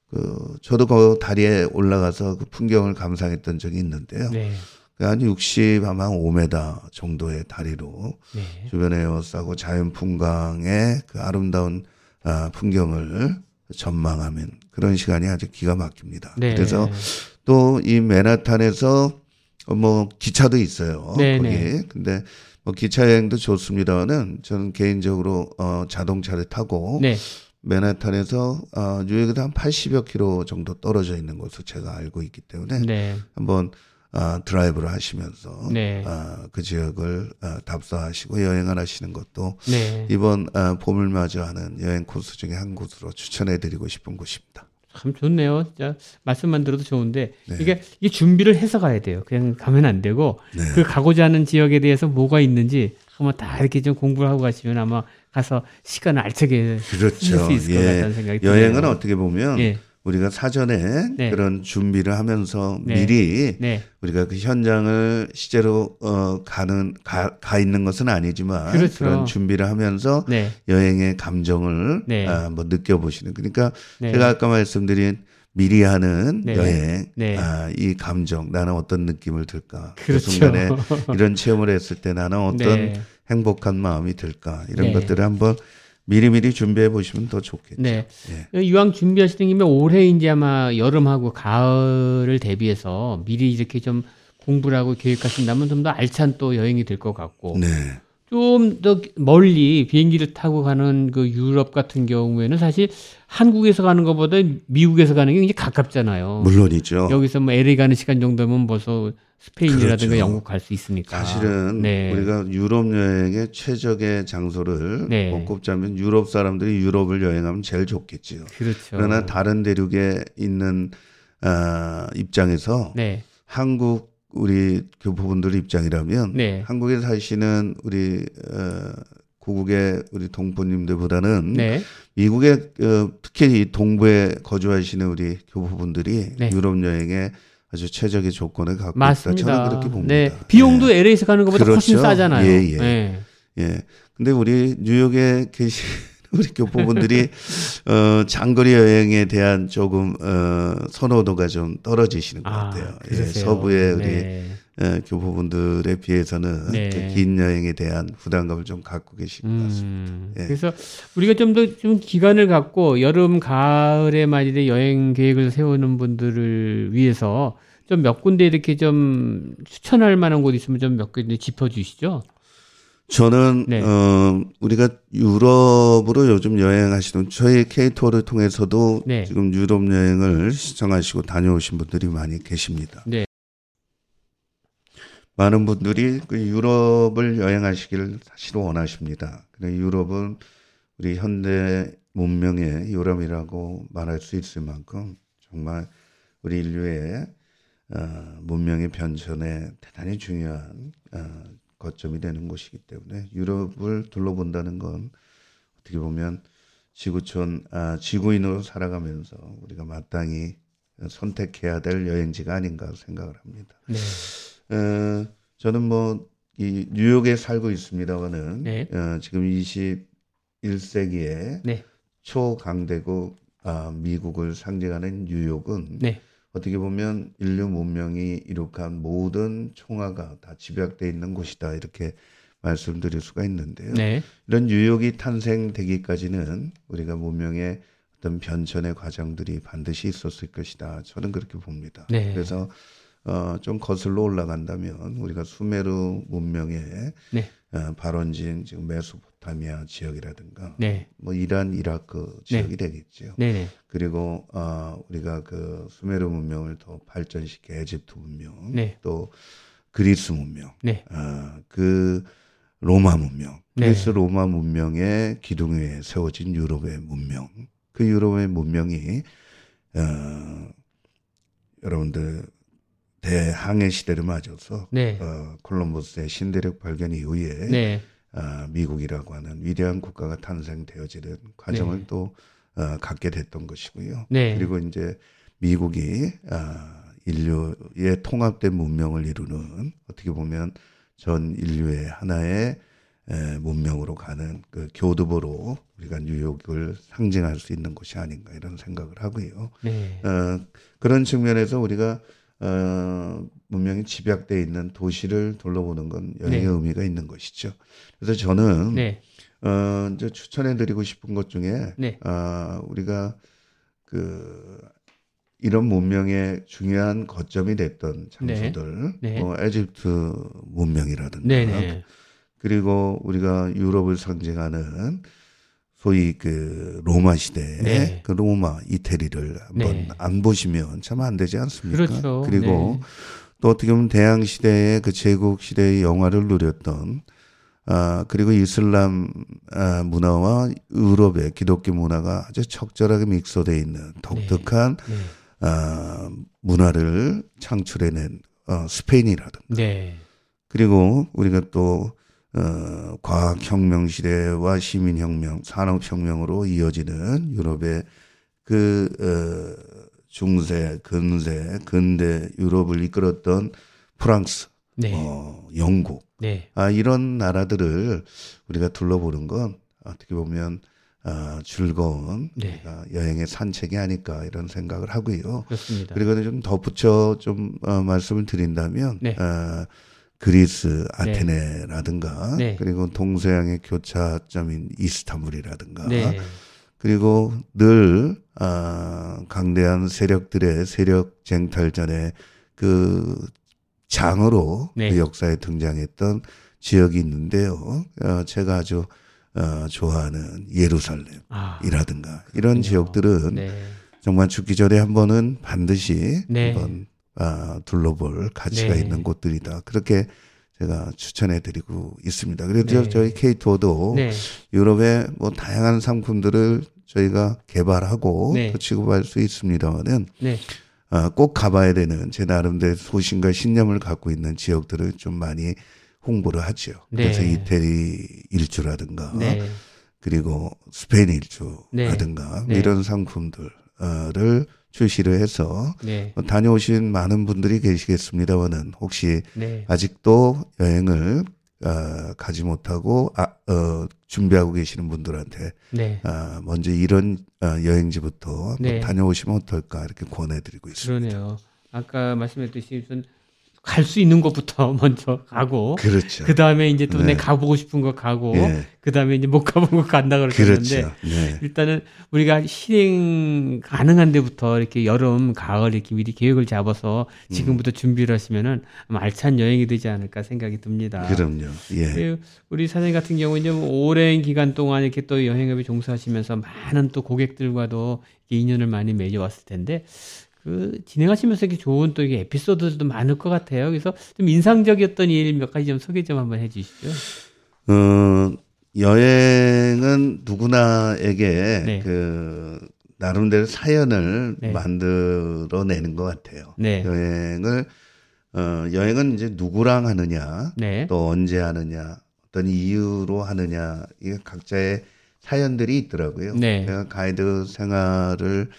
그 저도 그 다리에 올라가서 그 풍경을 감상했던 적이 있는데요. 네. 그한 60, 아마 5m 정도의 다리로 네. 주변에 에워싸고 자연 풍광의 그 아름다운 아, 풍경을 전망하면 그런 시간이 아주 기가 막힙니다. 네. 그래서 또 이 맨하탄에서 뭐 기차도 있어요. 네, 거기. 네. 근데 뭐 기차 여행도 좋습니다만은 저는 개인적으로 어 자동차를 타고 네. 맨하탄에서 어 뉴욕에서 한 80여 킬로 정도 떨어져 있는 것으로 제가 알고 있기 때문에 네. 한번 아, 드라이브를 하시면서 네. 아, 그 지역을 아, 답사하시고 여행을 하시는 것도 네. 이번 아, 봄을 맞이하는 여행 코스 중에 한 곳으로 추천해드리고 싶은 곳입니다. 참 좋네요. 진짜 말씀만 들어도 좋은데 네. 이게 이 준비를 해서 가야 돼요. 그냥 가면 안 되고 네. 그 가고자 하는 지역에 대해서 뭐가 있는지 한번 다 이렇게 좀 공부를 하고 가시면 아마 가서 시간을 알차게 그렇죠. 쓸수 있을 것 같다는 생각이. 여행은 어떻게 보면 예. 우리가 사전에 네. 그런 준비를 하면서 네. 미리 네. 우리가 그 현장을 실제로 어 가는 가, 가 있는 것은 아니지만 그렇죠. 런 준비를 하면서 네. 여행의 감정을 네. 아, 한번 느껴보시는 그러니까 네. 제가 아까 말씀드린 미리 하는 네. 여행 네. 아, 이 감정 나는 어떤 느낌을 들까 그 그렇죠. 순간에 이런 체험을 했을 때 나는 어떤 네. 행복한 마음이 들까 이런 네. 것들을 한번 미리미리 준비해 보시면 더 좋겠죠. 네. 예. 이왕 준비하시는 김에 올해 이제 아마 여름하고 가을을 대비해서 미리 이렇게 좀 공부를 하고 계획하신다면 좀 더 알찬 또 여행이 될 것 같고 네. 좀 더 멀리 비행기를 타고 가는 그 유럽 같은 경우에는 사실 한국에서 가는 것보다 미국에서 가는 게 굉장히 가깝잖아요. 물론이죠. 여기서 뭐 LA 가는 시간 정도면 벌써 스페인이라든가 그렇죠. 영국 갈 수 있으니까. 사실은 네. 우리가 유럽 여행의 최적의 장소를 네. 못 꼽자면 유럽 사람들이 유럽을 여행하면 제일 좋겠지요. 그렇죠. 그러나 다른 대륙에 있는 아, 입장에서 네. 한국 우리 교포분들 입장이라면 네. 한국에 사시는 우리 어, 고국의 우리 동포님들보다는 네. 미국에 어, 특히 이 동부에 거주하시는 우리 교포분들이 네. 유럽 여행에 아주 최적의 조건을 갖고 맞습니다. 있다. 저는 그렇게 봅니다. 네. 비용도 네. LA에서 가는 것보다 훨씬 그렇죠. 싸잖아요. 예, 예. 네. 예. 근데 우리 뉴욕에 계신 우리 교포분들이 어 장거리 여행에 대한 조금 어 선호도가 좀 떨어지시는 것 같아요. 예, 그러세요. 서부의 우리 네. 예, 교포분들에 비해서는 네. 긴 여행에 대한 부담감을 좀 갖고 계신 것 같습니다. 음, 예. 그래서 우리가 좀더좀 기간을 갖고 여름 가을에 만일에 여행 계획을 세우는 분들을 위해서 좀 몇 군데 이렇게 좀 추천할 만한 곳 있으면 좀 몇 군데 짚어주시죠. 저는 네. 어 우리가 유럽으로 요즘 여행하시는 저희 K 투어를 통해서도 네. 지금 유럽 여행을 신청하시고 다녀오신 분들이 많이 계십니다. 네. 많은 분들이 그 유럽을 여행하시기를 사실 원하십니다. 유럽은 우리 현대 문명의 유럽이라고 말할 수 있을 만큼 정말 우리 인류의 어, 문명의 변천에 대단히 중요한 어, 거점이 되는 곳이기 때문에 유럽을 둘러본다는 건 어떻게 보면 지구촌 아, 지구인으로 살아가면서 우리가 마땅히 선택해야 될 여행지가 아닌가 생각을 합니다. 네. 어, 저는 뭐 이 뉴욕에 살고 있습니다만은 네. 어, 지금 21세기에 네. 초강대국 아, 미국을 상징하는 뉴욕은 네. 어떻게 보면 인류 문명이 이룩한 모든 총화가 다 집약돼 있는 곳이다 이렇게 말씀드릴 수가 있는데요. 네. 이런 뉴욕이 탄생되기까지는 우리가 문명의 어떤 변천의 과정들이 반드시 있었을 것이다. 저는 그렇게 봅니다. 네. 그래서 어, 좀 거슬러 올라간다면 우리가 수메르 문명의 네. 어, 발원지인 지금 메소포타미아 지역이라든가 네. 뭐 이란, 이라크 지역이 되겠죠. 네. 네. 그리고 어, 우리가 그 수메르 문명을 더 발전시켜 에집트 문명, 네. 또 그리스 문명, 네. 어, 그 로마 문명, 네. 그리스 로마 문명의 기둥 위에 세워진 유럽의 문명, 그 유럽의 문명이 어, 여러분들 대항해 시대를 맞아서 네. 어, 콜럼버스의 신대륙 발견 이후에 네. 아, 미국이라고 하는 위대한 국가가 탄생되어지는 과정을 네. 또 어, 갖게 됐던 것이고요. 네. 그리고 이제 미국이 아, 인류의 통합된 문명을 이루는 어떻게 보면 전 인류의 하나의 에, 문명으로 가는 그 교두보로 우리가 뉴욕을 상징할 수 있는 곳이 아닌가 이런 생각을 하고요. 네. 어, 그런 측면에서 우리가 어, 문명이 집약돼 있는 도시를 둘러보는 건 여행의 네. 의미가 있는 것이죠. 그래서 저는 네. 어, 이제 추천해드리고 싶은 것 중에 네. 아, 우리가 그 이런 문명의 중요한 거점이 됐던 장소들, 네. 뭐 에집트 문명이라든가, 네. 네. 그리고 우리가 유럽을 상징하는 소위 그 로마 시대의 네. 그 로마 이태리를 한번 네. 안 보시면 참 안 되지 않습니까? 그렇죠. 그리고 네. 또 어떻게 보면 대항 시대의 그 제국 시대의 영화를 누렸던 아 그리고 이슬람 아, 문화와 유럽의 기독교 문화가 아주 적절하게 믹서되어 있는 독특한 네. 아, 문화를 창출해낸 어, 스페인이라든가 네. 그리고 우리가 또 어, 과학혁명 시대와 시민혁명, 산업혁명으로 이어지는 유럽의 그 어, 중세, 근세, 근대 유럽을 이끌었던 프랑스, 네. 어, 영국, 네. 아, 이런 나라들을 우리가 둘러보는 건 어떻게 보면 아, 즐거운 네. 우리가 여행의 산책이 아닐까 이런 생각을 하고요. 그렇습니다. 그리고 좀 덧붙여 좀 어, 말씀을 드린다면 네. 어, 그리스 아테네라든가 네. 그리고 동서양의 교차점인 이스탄불이라든가 네. 그리고 늘 아, 강대한 세력들의 세력 쟁탈전에 그 장으로 네. 그 역사에 등장했던 지역이 있는데요. 어, 제가 아주 어, 좋아하는 예루살렘이라든가 아. 이런. 지역들은 네. 정말 죽기 전에 한 번은 반드시 네. 한번 아, 둘러볼 가치가 네. 있는 곳들이다. 그렇게 제가 추천해드리고 있습니다. 그래서 네. 저희 투어도 네. 유럽의 뭐 다양한 상품들을 저희가 개발하고 네. 또 취급할 수 있습니다만은 네. 어, 꼭 가봐야 되는 제 나름대로 소신과 신념을 갖고 있는 지역들을 좀 많이 홍보를 하죠. 네. 그래서 이태리 일주라든가 네. 그리고 스페인 일주라든가. 이런 상품들을 출시를 해서 네. 다녀오신 많은 분들이 계시겠습니다만은 혹시 네. 아직도 여행을 어, 가지 못하고 아, 어, 준비하고 계시는 분들한테 네. 아, 먼저 이런 어, 여행지부터 한번 네. 다녀오시면 어떨까 이렇게 권해드리고 있습니다. 그러네요. 아까 말씀했듯이 갈 수 있는 곳부터 먼저 가고 그렇죠. 그 다음에 이제 또내 네. 가보고 싶은 거 가고 예, 그 다음에 이제 못 가본 거 간다 그러셨는데 그렇죠. 네. 일단은 우리가 실행 가능한 데부터 이렇게 여름, 가을 이렇게 미리 계획을 잡아서 음. 지금부터 준비를 하시면은 알찬 여행이 되지 않을까 생각이 듭니다. 그럼요. 예. 그리고 우리 사장님 같은 경우 이제 뭐 오랜 기간 동안 이렇게 또 여행업에 종사하시면서 많은 또 고객들과도 인연을 많이 맺어왔을 텐데 그 진행하시면서 이렇게 좋은 또 이게 에피소드들도 많을 것 같아요. 그래서 좀 인상적이었던 일 몇 가지 좀 소개 좀 한번 해주시죠. 어, 여행은 누구나에게 네. 그 나름대로 사연을 네. 만들어내는 것 같아요. 네, 여행을 어, 여행은 이제 누구랑 하느냐, 네, 또 언제 하느냐, 어떤 이유로 하느냐, 이게 각자의 사연들이 있더라고요. 네. 제가 가이드 생활을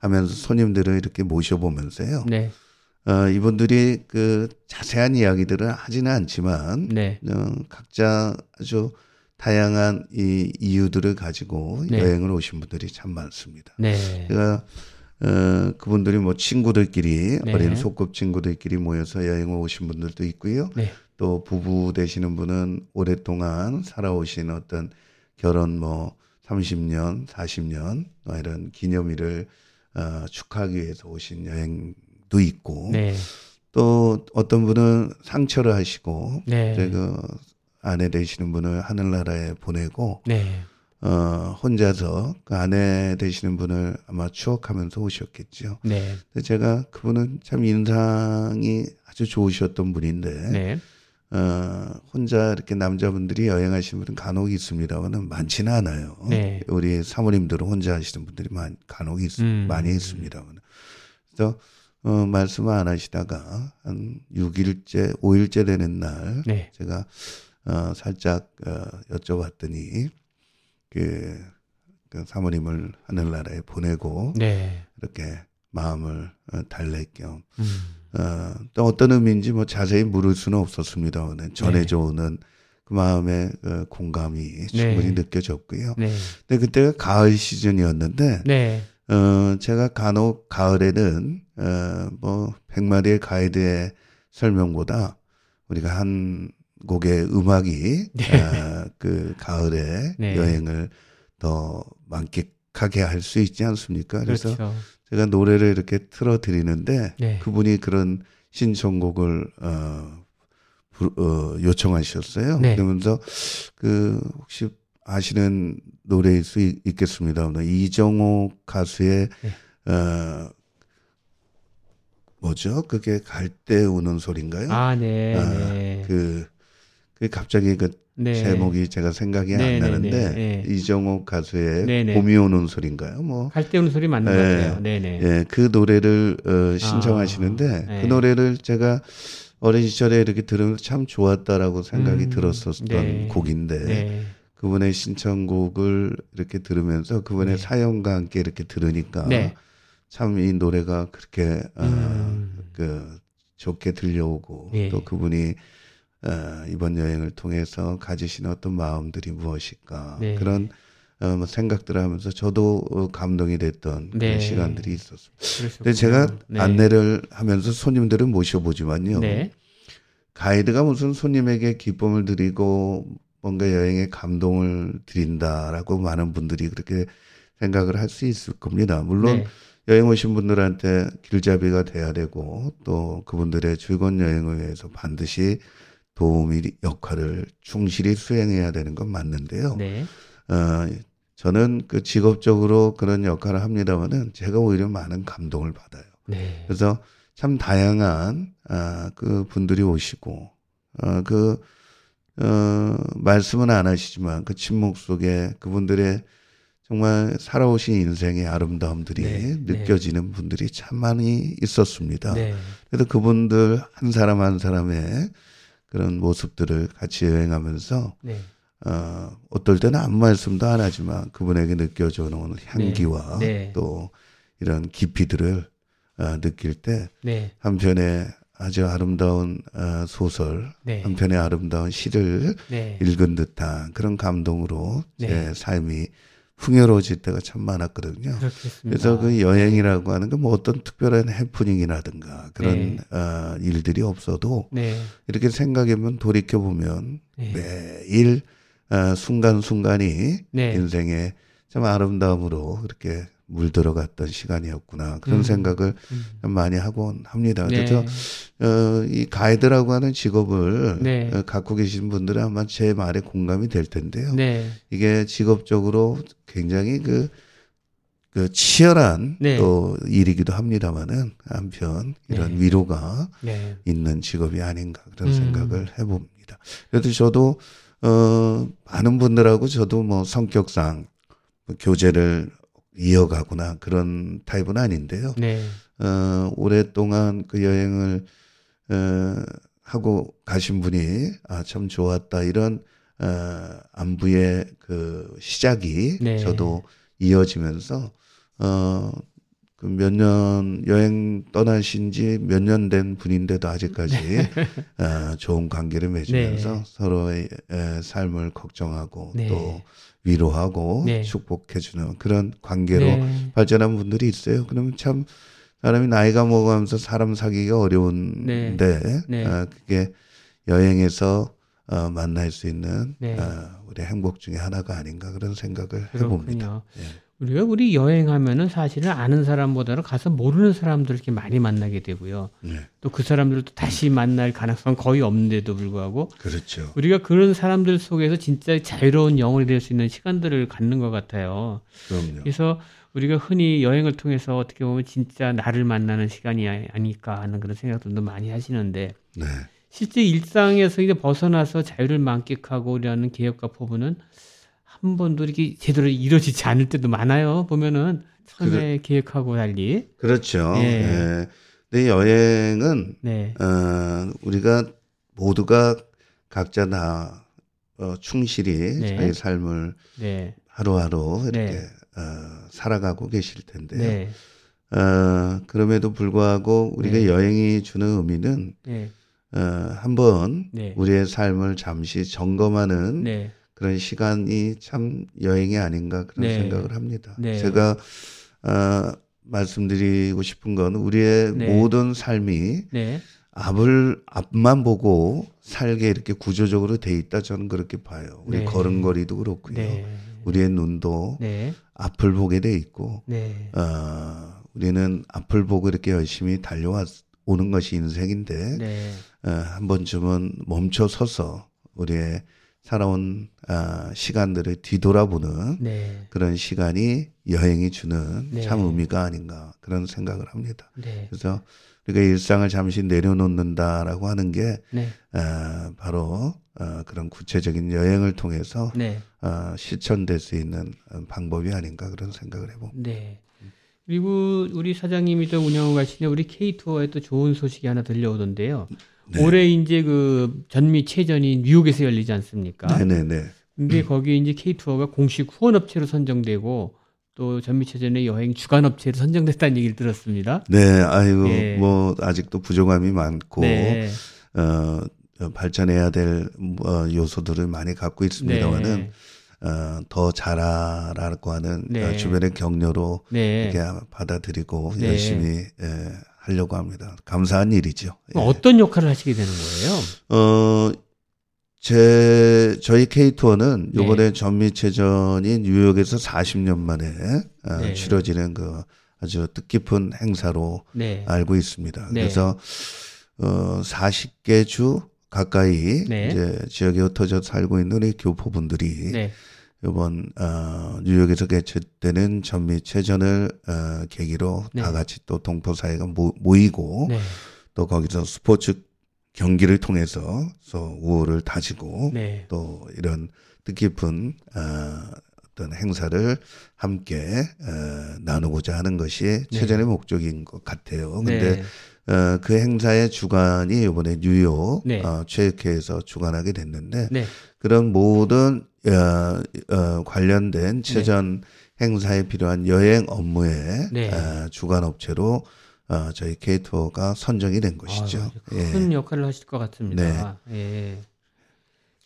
하면서 손님들을 이렇게 모셔보면서요. 네, 어, 이분들이 그 자세한 이야기들을 하지는 않지만, 네, 어, 각자 아주 다양한 이 이유들을 가지고 네. 여행을 오신 분들이 참 많습니다. 네, 제가 어, 그분들이 뭐 친구들끼리 네. 어린 소꿉 친구들끼리 모여서 여행을 오신 분들도 있고요. 네, 또 부부 되시는 분은 오랫동안 살아오신 어떤 결혼 뭐 30년, 40년 뭐 이런 기념일을 어, 축하하기 위해서 오신 여행도 있고 네, 또 어떤 분은 상처를 하시고 네, 그 아내 되시는 분을 하늘나라에 보내고 네, 어 혼자서 그 아내 되시는 분을 아마 추억하면서 오셨겠죠. 네, 근데 제가 그분은 참 인상이 아주 좋으셨던 분인데 네, 어 혼자 이렇게 남자분들이 여행하시는 분은 간혹 있습니다만은 많지는 않아요. 네. 우리 사모님들은 혼자 하시는 분들이 많, 간혹 있, 음. 많이 있습니다만. 그래서 어 말씀을 안 하시다가 한 6일째, 5일째 되는 날 네, 제가 어 살짝 어 여쭤봤더니 그, 그 사모님을 하늘나라에 보내고 네, 이렇게 마음을 어, 달랠 겸 음, 어, 또 어떤 의미인지 뭐 자세히 물을 수는 없었습니다만 전해져 오는 그 마음의 어, 공감이 충분히 느껴졌고요. 네, 근데 그때가 가을 시즌이었는데 네, 어, 제가 간혹 가을에는 어, 뭐 100마리의 가이드의 설명보다 우리가 한 곡의 음악이 어, 그 가을에 네. 여행을 더 만끽하게 할 수 있지 않습니까? 그래서 그렇죠. 제가 노래를 이렇게 틀어 드리는데 네. 그분이 그런 신청곡을 어, 부- 어 요청하셨어요. 네. 그러면서 그 혹시 아시는 노래일 수 있, 있겠습니다. 이정호 가수의 네. 어 뭐죠? 그게 갈 때 우는 소리인가요? 아, 네, 아, 네, 그, 그 갑자기 그 네. 제목이 제가 생각이 네, 안 네, 나는데 네, 네. 이정호 가수의 네, 네. 봄이 오는 소리인가요? 뭐 갈 때 오는 소리 맞는 것 네. 같아요. 네, 네. 예, 그 노래를 어, 신청하시는데 아, 네. 그 노래를 제가 어린 시절에 이렇게 들으면서 참 좋았다라고 생각이 음, 들었었던 네. 곡인데 네. 그분의 신청곡을 이렇게 들으면서 그분의 네. 사연과 함께 이렇게 들으니까 네. 참이 노래가 그렇게 어, 음. 그 좋게 들려오고 예. 또 그분이 어, 이번 여행을 통해서 가지신 어떤 마음들이 무엇일까 네. 그런 어, 뭐 생각들을 하면서 저도 어, 감동이 됐던 네. 그런 시간들이 있었습니다. 그러셨군요. 근데 제가 네. 안내를 하면서 손님들을 모셔보지만요. 네. 가이드가 무슨 손님에게 기쁨을 드리고 뭔가 여행에 감동을 드린다라고 많은 분들이 그렇게 생각을 할 수 있을 겁니다. 물론 네. 여행 오신 분들한테 길잡이가 돼야 되고 또 그분들의 즐거운 여행을 위해서 반드시 도움이 역할을 충실히 수행해야 되는 건 맞는데요. 네. 어, 저는 그 직업적으로 그런 역할을 합니다만은 제가 오히려 많은 감동을 받아요. 네. 그래서 참 다양한 아, 그 분들이 오시고 어, 그 어, 말씀은 안 하시지만 그 침묵 속에 그분들의 정말 살아오신 인생의 아름다움들이 네, 느껴지는 분들이 참 많이 있었습니다. 네. 그래서 그분들 한 사람 한 사람의 그런 모습들을 같이 여행하면서 네. 어, 어떨 때는 아무 말씀도 안 하지만 그분에게 느껴져 오는 향기와 네. 또 이런 깊이들을 어, 느낄 때 네. 한편의 아주 아름다운 어, 소설, 네. 한편의 아름다운 시를 네. 읽은 듯한 그런 감동으로 네. 제 삶이 풍요로워질 때가 참 많았거든요. 그렇겠습니다. 그래서 그 여행이라고 하는 건 뭐 어떤 특별한 해프닝이라든가 그런 네. 어, 일들이 없어도 네. 이렇게 생각해보면 돌이켜보면 네. 매일 어, 순간순간이 네. 인생의 참 아름다움으로 그렇게 물들어갔던 시간이었구나 그런 음. 생각을 음. 좀 많이 하곤 합니다. 네. 그래서 어, 이 가이드라고 하는 직업을 네. 어, 갖고 계신 분들은 아마 제 말에 공감이 될 텐데요. 네. 이게 직업적으로 굉장히 그, 그 치열한 네. 또 일이기도 합니다만은 한편 이런 네. 위로가 네. 있는 직업이 아닌가 그런 음. 생각을 해봅니다. 그래도 저도 어 많은 분들하고 저도 뭐 성격상 뭐 교제를 이어가거나 그런 타입은 아닌데요. 네. 어 오랫동안 그 여행을 어 하고 가신 분이 아 참 좋았다 이런 어 안부의 그 시작이 네. 저도 이어지면서 어, 그 몇 년 여행 떠나신 지 몇 년 된 분인데도 아직까지 어, 좋은 관계를 맺으면서 네. 서로의 에, 삶을 걱정하고 네. 또 위로하고 네. 축복해주는 그런 관계로 네. 발전한 분들이 있어요. 그러면 참 사람이 나이가 먹어가면서 사람 사귀기가 어려운데 네. 어, 그게 여행에서 어, 만날 수 있는 네. 어, 우리 행복 중에 하나가 아닌가 그런 생각을 해봅니다. 그렇군요. 예. 우리가 우리 여행하면은 사실은 아는 사람보다는 가서 모르는 사람들 이렇게 많이 만나게 되고요. 네, 또그 사람들도 다시 만날 가능성 은 거의 없는데도 불구하고 그렇죠. 우리가 그런 사람들 속에서 진짜 자유로운 영혼이 될 수 있는 시간들을 갖는 것 같아요. 그럼요. 그래서 우리가 흔히 여행을 통해서 어떻게 보면 진짜 나를 만나는 시간이 아- 아닐까 하는 그런 생각들도 많이 하시는데 네, 실제 일상에서 이제 벗어나서 자유를 만끽하고 이라는 계획과 포부는 한 번도 이렇게 제대로 이루어지지 않을 때도 많아요. 보면은 처음에 계획하고 달리. 그렇죠. 예. 예. 근데 여행은 네. 어, 우리가 모두가 각자 다 어, 충실히 네. 자기 삶을 네. 하루하루 이렇게 네. 어, 살아가고 계실 텐데요. 네. 어, 그럼에도 불구하고 우리가 네. 여행이 주는 의미는 네. 어, 한번 네. 우리의 삶을 잠시 점검하는 네. 그런 시간이 참 여행이 아닌가 그런 네. 생각을 합니다. 네. 제가 어, 말씀드리고 싶은 건 우리의 네. 모든 삶이 네. 앞을 앞만 보고 살게 이렇게 구조적으로 돼 있다 저는 그렇게 봐요. 우리 네. 걸음걸이도 그렇고요. 네. 우리의 눈도 네. 앞을 보게 돼 있고 네. 어, 우리는 앞을 보고 이렇게 열심히 달려와 오는 것이 인생인데 네. 어, 한 번쯤은 멈춰 서서 우리의 살아온 아, 시간들을 뒤돌아보는 네. 그런 시간이 여행이 주는 네. 참 의미가 아닌가 그런 생각을 합니다. 네. 그래서 우리가 일상을 잠시 내려놓는다라고 하는 게 네. 어, 바로 어, 그런 구체적인 여행을 통해서 네. 어, 실천될 수 있는 어, 방법이 아닌가 그런 생각을 해봅니다. 네. 그리고 우리 사장님이 또 운영을 가시는 우리 K 투어에 또 좋은 소식이 하나 들려오던데요. 네. 올해 이제 그 전미 체전이 뉴욕에서 열리지 않습니까? 네네네. 근데 거기 이제 K 투어가 공식 후원 업체로 선정되고 또 전미 체전의 여행 주관업체로 선정됐다는 얘기를 들었습니다. 네, 아이고 예. 뭐 아직도 부족함이 많고 네. 어, 어, 발전해야 될 어, 요소들을 많이 갖고 있습니다만은 네. 어, 더 잘하라고 하는 네. 어, 주변의 격려로 네. 이렇게 받아들이고 네. 열심히 예, 하려고 합니다. 감사한 일이죠. 예. 어떤 역할을 하시게 되는 거예요? 어, 제, 저희 K2는 네. 요번에 전미체전이 뉴욕에서 40년 만에 어, 네. 치러지는 그 아주 뜻깊은 행사로 네. 알고 있습니다. 네. 그래서 어, 40개 주 가까이 네. 이제 지역에 흩어져 살고 있는 우리 교포분들이 네. 이번 어, 뉴욕에서 개최되는 전미 체전을 어, 계기로 네. 다 같이 또 동포 사회가 모, 모이고 네. 또 거기서 스포츠 경기를 통해서 또 우호를 다지고 네. 또 이런 뜻깊은 어, 어떤 행사를 함께 어, 나누고자 하는 것이 최전의 목적인 것 같아요. 근데 네. 어, 그 행사의 주관이 이번에 뉴욕 네. 어, 체육회에서 주관하게 됐는데 네. 그런 모든 어, 어, 관련된 최전 행사에 필요한 여행 업무의 네. 어, 주관 업체로 어, 저희 K투어가 선정이 된 것이죠. 아, 예. 큰 역할을 하실 것 같습니다. 예.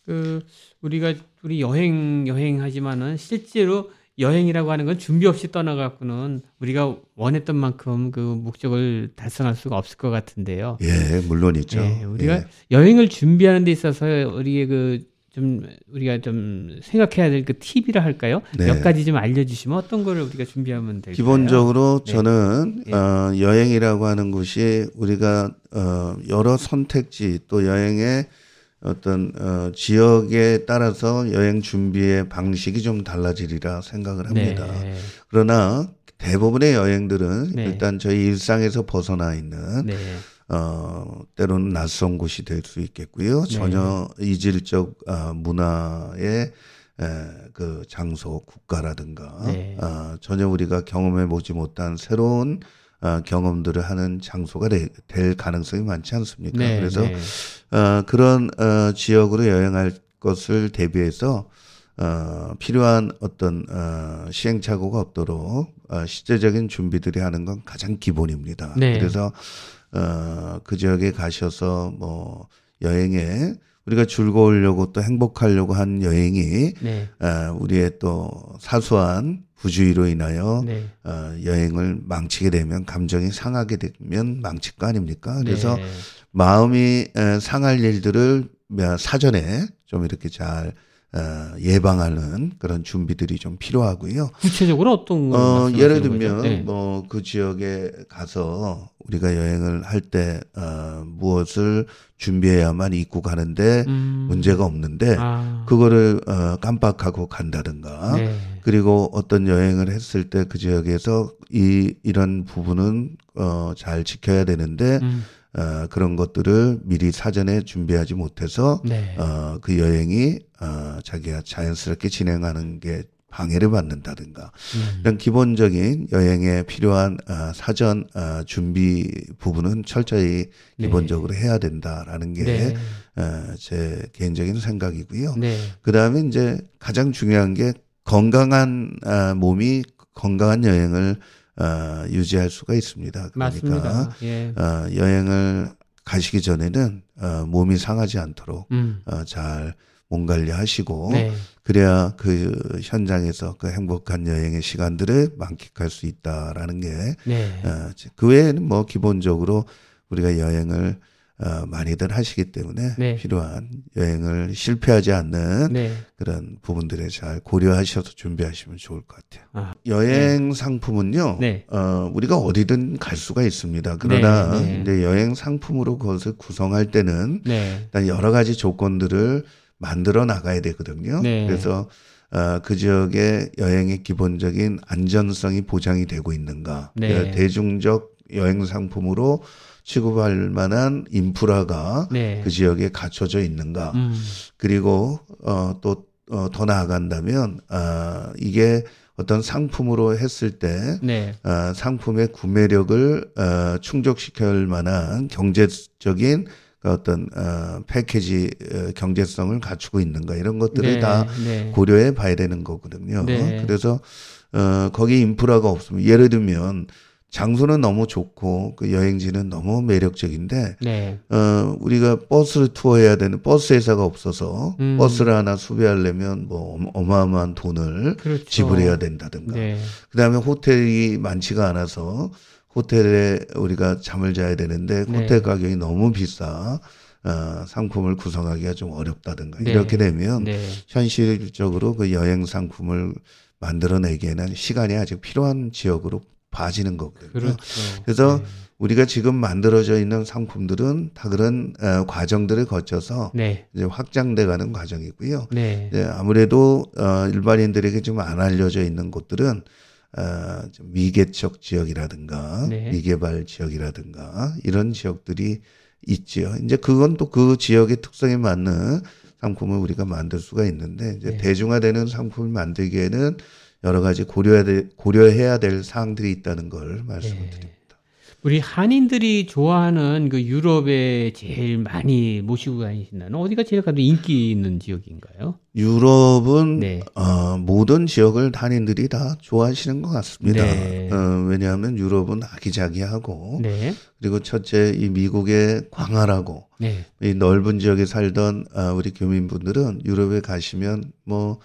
그 우리가 우리 여행 여행하지만은 실제로 여행이라고 하는 건 준비 없이 떠나갖고는 우리가 원했던 만큼 그 목적을 달성할 수가 없을 것 같은데요. 예, 물론이죠. 예, 우리가 예. 여행을 준비하는 데 있어서 우리의 그 좀 우리가 좀 생각해야 될 그 팁이라 할까요? 네. 몇 가지 좀 알려주시면 어떤 거를 우리가 준비하면 될까요? 기본적으로 네. 저는 예. 어, 여행이라고 하는 것이 우리가 어, 여러 선택지 또 여행의 어떤 어, 지역에 따라서 여행 준비의 방식이 좀 달라지리라 생각을 합니다. 네. 그러나 대부분의 여행들은 네. 일단 저희 일상에서 벗어나 있는 네. 어, 때로는 낯선 곳이 될 수 있겠고요. 네. 전혀 이질적 아, 문화의 에, 그 장소, 국가라든가 네. 아, 전혀 우리가 경험해 보지 못한 새로운 아, 경험들을 하는 장소가 되- 될 가능성이 많지 않습니까? 네. 그래서 네. 어, 그런 어, 지역으로 여행할 것을 대비해서 어, 필요한 어떤 어, 시행착오가 없도록 어, 시제적인 준비들이 하는 건 가장 기본입니다. 네. 그래서 어, 그 지역에 가셔서 뭐 여행에 우리가 즐거우려고 또 행복하려고 한 여행이 네. 어, 우리의 또 사소한 부주의로 인하여 네. 어, 여행을 망치게 되면 감정이 상하게 되면 망칠 거 아닙니까? 그래서 네. 마음이 에, 상할 일들을 어, 사전에 좀 이렇게 잘 어, 예방하는 그런 준비들이 좀 필요하고요. 구체적으로 어떤 걸 어, 예를? 들면 네. 뭐그 지역에 가서 우리가 여행을 할 때 어, 무엇을 준비해야만 입고 가는데 음. 문제가 없는데 아. 그거를 어, 깜빡하고 간다든가 네. 그리고 어떤 여행을 했을 때 그 지역에서 이 이런 부분은 어, 잘 지켜야 되는데 음. 어, 그런 것들을 미리 사전에 준비하지 못해서 네. 어, 그 여행이 어, 자기가 자연스럽게 진행하는 게 방해를 받는다든가 음. 이런 기본적인 여행에 필요한 어, 사전 어, 준비 부분은 철저히 네. 기본적으로 해야 된다라는 게 네. 어, 제 개인적인 생각이고요. 네. 그 다음에 이제 가장 중요한 게 건강한 아, 몸이 건강한 여행을 아, 유지할 수가 있습니다. 그러니까. 예. 아, 여행을 가시기 전에는 아, 몸이 상하지 않도록 음. 아, 잘몸 관리하시고 네. 그래야 그 현장에서 그 행복한 여행의 시간들을 만끽할 수 있다라는 게 네. 어, 그 외에는 뭐 기본적으로 우리가 여행을 어, 많이들 하시기 때문에 네. 필요한 여행을 실패하지 않는 네. 그런 부분들에 잘 고려하셔서 준비하시면 좋을 것 같아요. 아, 여행 상품은요, 네. 어, 우리가 어디든 갈 수가 있습니다. 그러나 네, 네. 이제 여행 상품으로 그것을 구성할 때는 네. 일단 여러 가지 조건들을 만들어 나가야 되거든요. 네. 그래서 어, 그 지역의 여행의 기본적인 안전성이 보장이 되고 있는가, 네. 대중적 여행 상품으로 취급할 만한 인프라가 네. 그 지역에 갖춰져 있는가, 음. 그리고 어, 또 어, 더 나아간다면 아, 이게 어떤 상품으로 했을 때 네. 어, 상품의 구매력을 어, 충족시킬 만한 경제적인 그 어떤 어, 패키지 어, 경제성을 갖추고 있는가 이런 것들을 네. 다 네. 고려해 봐야 되는 거거든요. 네. 그래서 어, 거기 인프라가 없으면 예를 들면 장소는 너무 좋고 그 여행지는 너무 매력적인데 네. 어, 우리가 버스를 투어해야 되는 버스 회사가 없어서 음. 버스를 하나 수배하려면 뭐 어마- 어마어마한 돈을 그렇죠. 지불해야 된다든가 네. 그다음에 호텔이 많지가 않아서 호텔에 우리가 잠을 자야 되는데 네. 호텔 가격이 너무 비싸 어, 상품을 구성하기가 좀 어렵다든가 네. 이렇게 되면 네. 현실적으로 그 여행 상품을 만들어내기에는 시간이 아직 필요한 지역으로 봐지는 거거든요. 그렇죠. 그래서 네. 우리가 지금 만들어져 있는 상품들은 다 그런 어, 과정들을 거쳐서 네. 이제 확장돼가는 과정이고요. 네. 네, 아무래도 어, 일반인들에게 좀 안 알려져 있는 곳들은 어, 좀 미개척 지역이라든가 네. 미개발 지역이라든가 이런 지역들이 있지요. 이제 그건 또 그 지역의 특성에 맞는 상품을 우리가 만들 수가 있는데 이제 네. 대중화되는 상품을 만들기에는 여러 가지 고려해야 될, 고려해야 될 사항들이 있다는 걸 말씀을 네. 드립니다. 우리 한인들이 좋아하는 그 유럽에 제일 많이 모시고 다니신다는 어디가 제일 가도 인기 있는 지역인가요? 유럽은 네. 어, 모든 지역을 한인들이 다 좋아하시는 것 같습니다. 네. 어, 왜냐하면 유럽은 아기자기하고 네. 그리고 첫째 이 미국의 광활하고 네. 이 넓은 지역에 살던 아, 우리 교민분들은 유럽에 가시면 뭐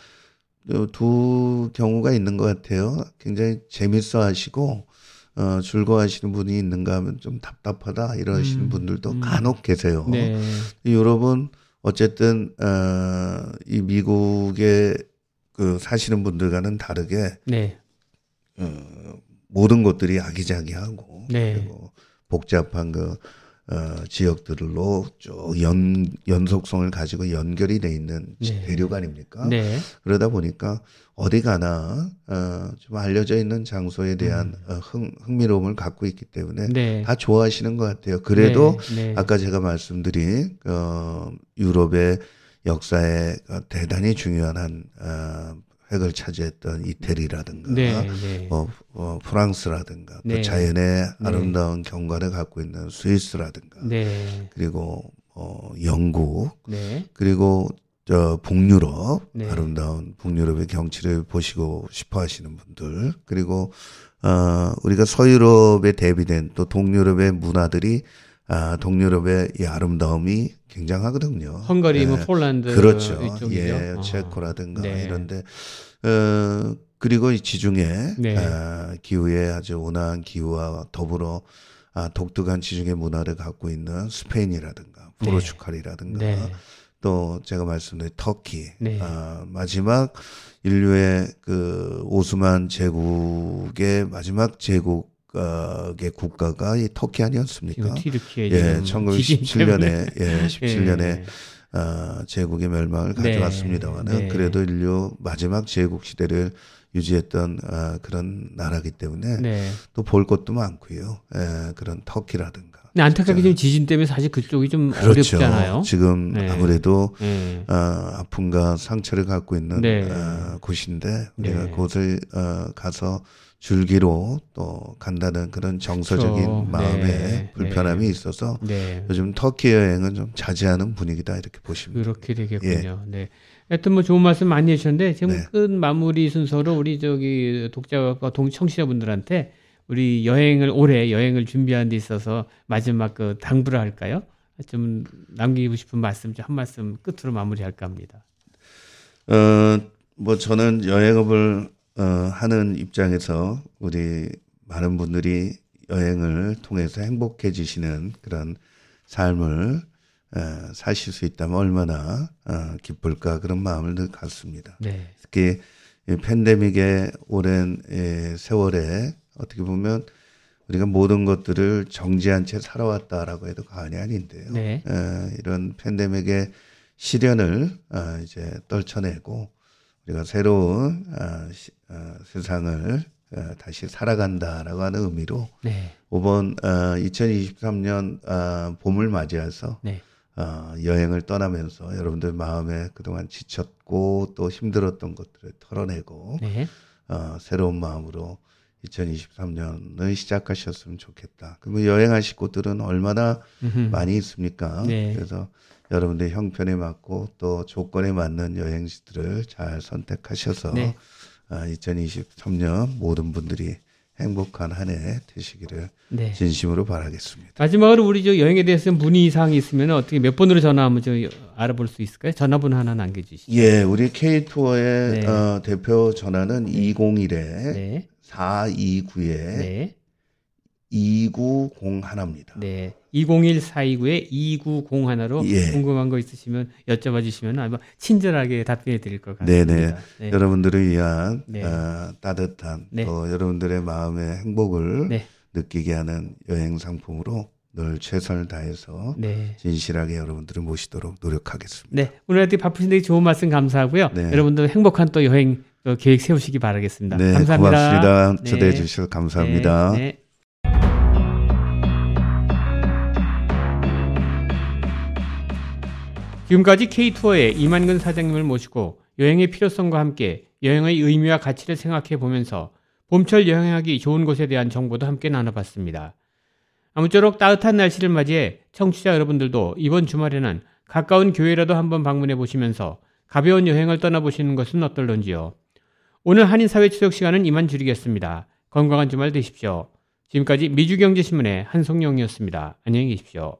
두 경우가 있는 것 같아요. 굉장히 재밌어 하시고 어, 즐거워하시는 분이 있는가 하면 좀 답답하다 이러시는 음, 분들도 음. 간혹 계세요. 네. 이 유럽은 어쨌든 어, 이 미국의 그 사시는 분들과는 다르게 네. 어, 모든 것들이 아기자기하고 네. 그리고 복잡한 그 어, 지역들로 쭉 연, 연속성을 가지고 연결이 돼 있는 네. 대륙 아닙니까? 네. 그러다 보니까 어디 가나 어, 좀 알려져 있는 장소에 대한 어, 흥, 흥미로움을 갖고 있기 때문에 음. 네. 다 좋아하시는 것 같아요. 그래도 네. 네. 아까 제가 말씀드린 어, 유럽의 역사에 어, 대단히 중요한 한 어, 획을 차지했던 이태리라든가 네. 네. 어, 어, 프랑스라든가 네. 또 자연의 아름다운 경관을 갖고 있는 스위스라든가 네. 그리고 어, 영국 네. 그리고 저 북유럽 네. 아름다운 북유럽의 경치를 보시고 싶어 하시는 분들 그리고 어 우리가 서유럽에 대비된 또 동유럽의 문화들이 아 동유럽의 이 아름다움이 굉장하거든요. 헝가리, 뭐 예. 폴란드 그렇죠. 이쪽이죠. 예, 어. 체코라든가 네. 이런데 어 그리고 이 지중해 네. 아, 기후에 아주 온화한 기후와 더불어 아, 독특한 지중해 문화를 갖고 있는 스페인이라든가 네. 포르투갈이라든가 네. 또 제가 말씀드린 터키 네. 아, 마지막 인류의 그 오스만 제국의 마지막 제국 의 국가가 이 터키 아니었습니까? 튀르키예 예, 지금 지진 때문에. 1917년에 예, 17년에 예. 아, 제국의 멸망을 네. 가져왔습니다만은 네. 그래도 인류 마지막 제국 시대를 유지했던 아, 그런 나라기 때문에 네. 또볼 것도 많고요. 예, 그런 터키라든가. 근데 안타깝게 지금 지진 때문에 사실 그쪽이 좀 그렇죠. 어렵잖아요. 지금 네. 아무래도 예. 아, 아픔과 상처를 갖고 있는 네. 아, 곳인데 우리가 네. 그곳을 어, 가서 줄기로 또 간다는 그런 정서적인 그렇죠. 마음에 네. 불편함이 네. 있어서 네. 요즘 터키 여행은 좀 자제하는 분위기다 이렇게 보시면 그렇게 되겠군요. 네. 하여튼 뭐 좋은 말씀 많이 해주셨는데 지금 네. 끝 마무리 순서로 우리 저기 독자와 동 청취자분들한테 우리 여행을 올해 여행을 준비하는 데 있어서 마지막 그 당부를 할까요? 좀 남기고 싶은 말씀 좀 한 말씀 끝으로 마무리할까 합니다. 어, 뭐 저는 여행업을 어, 하는 입장에서 우리 많은 분들이 여행을 통해서 행복해지시는 그런 삶을 어, 사실 수 있다면 얼마나 어, 기쁠까 그런 마음을 늘 갖습니다. 네. 특히 이 팬데믹의 오랜 예, 세월에 어떻게 보면 우리가 모든 것들을 정지한 채 살아왔다라고 해도 과언이 아닌데요. 네. 에, 이런 팬데믹의 시련을 아, 이제 떨쳐내고 우리가 새로운 아, 시- 아, 세상을 아, 다시 살아간다라고 하는 의미로 네. 이번 아, 2023년 아, 봄을 맞이해서 네. 어, 여행을 떠나면서 여러분들 마음에 그동안 지쳤고 또 힘들었던 것들을 털어내고 네. 어, 새로운 마음으로 2023년을 시작하셨으면 좋겠다. 그러면 여행하실 곳들은 얼마나 음흠. 많이 있습니까? 네. 그래서 여러분들 형편에 맞고 또 조건에 맞는 여행지들을 잘 선택하셔서 네. 아, 2023년 모든 분들이 행복한 한 해 되시기를 네. 진심으로 바라겠습니다. 마지막으로 우리 저 여행에 대해서 문의 사항이 있으면 어떻게 몇 번으로 전화하면 저 알아볼 수 있을까요? 전화번호 하나 남겨주시죠. 예, 우리 K 투어의 네. 어, 대표 전화는 201에 네. 429에 네. 2901입니다. 네. 201-429에 2901로 예. 궁금한 거 있으시면 여쭤봐 주시면 아마 친절하게 답변해 드릴 것 같습니다. 네네. 네. 여러분들을 위한 네. 어, 따뜻한 네. 또 여러분들의 마음의 행복을 네. 느끼게 하는 여행 상품으로 늘 최선을 다해서 네. 진실하게 여러분들을 모시도록 노력하겠습니다. 네. 오늘 하여튼 바쁘신데 좋은 말씀 감사하고요. 네. 여러분들 행복한 또 여행 또 계획 세우시기 바라겠습니다. 네, 감사합니다. 고맙습니다. 네. 초대해 주셔서 감사합니다. 지금까지 K 투어의 이만근 사장님을 모시고 여행의 필요성과 함께 여행의 의미와 가치를 생각해 보면서 봄철 여행하기 좋은 곳에 대한 정보도 함께 나눠봤습니다. 아무쪼록 따뜻한 날씨를 맞이해 청취자 여러분들도 이번 주말에는 가까운 교회라도 한번 방문해 보시면서 가벼운 여행을 떠나보시는 것은 어떨런지요. 오늘 한인사회 추석 시간은 이만 줄이겠습니다. 건강한 주말 되십시오. 지금까지 미주경제신문의 한송영이었습니다. 안녕히 계십시오.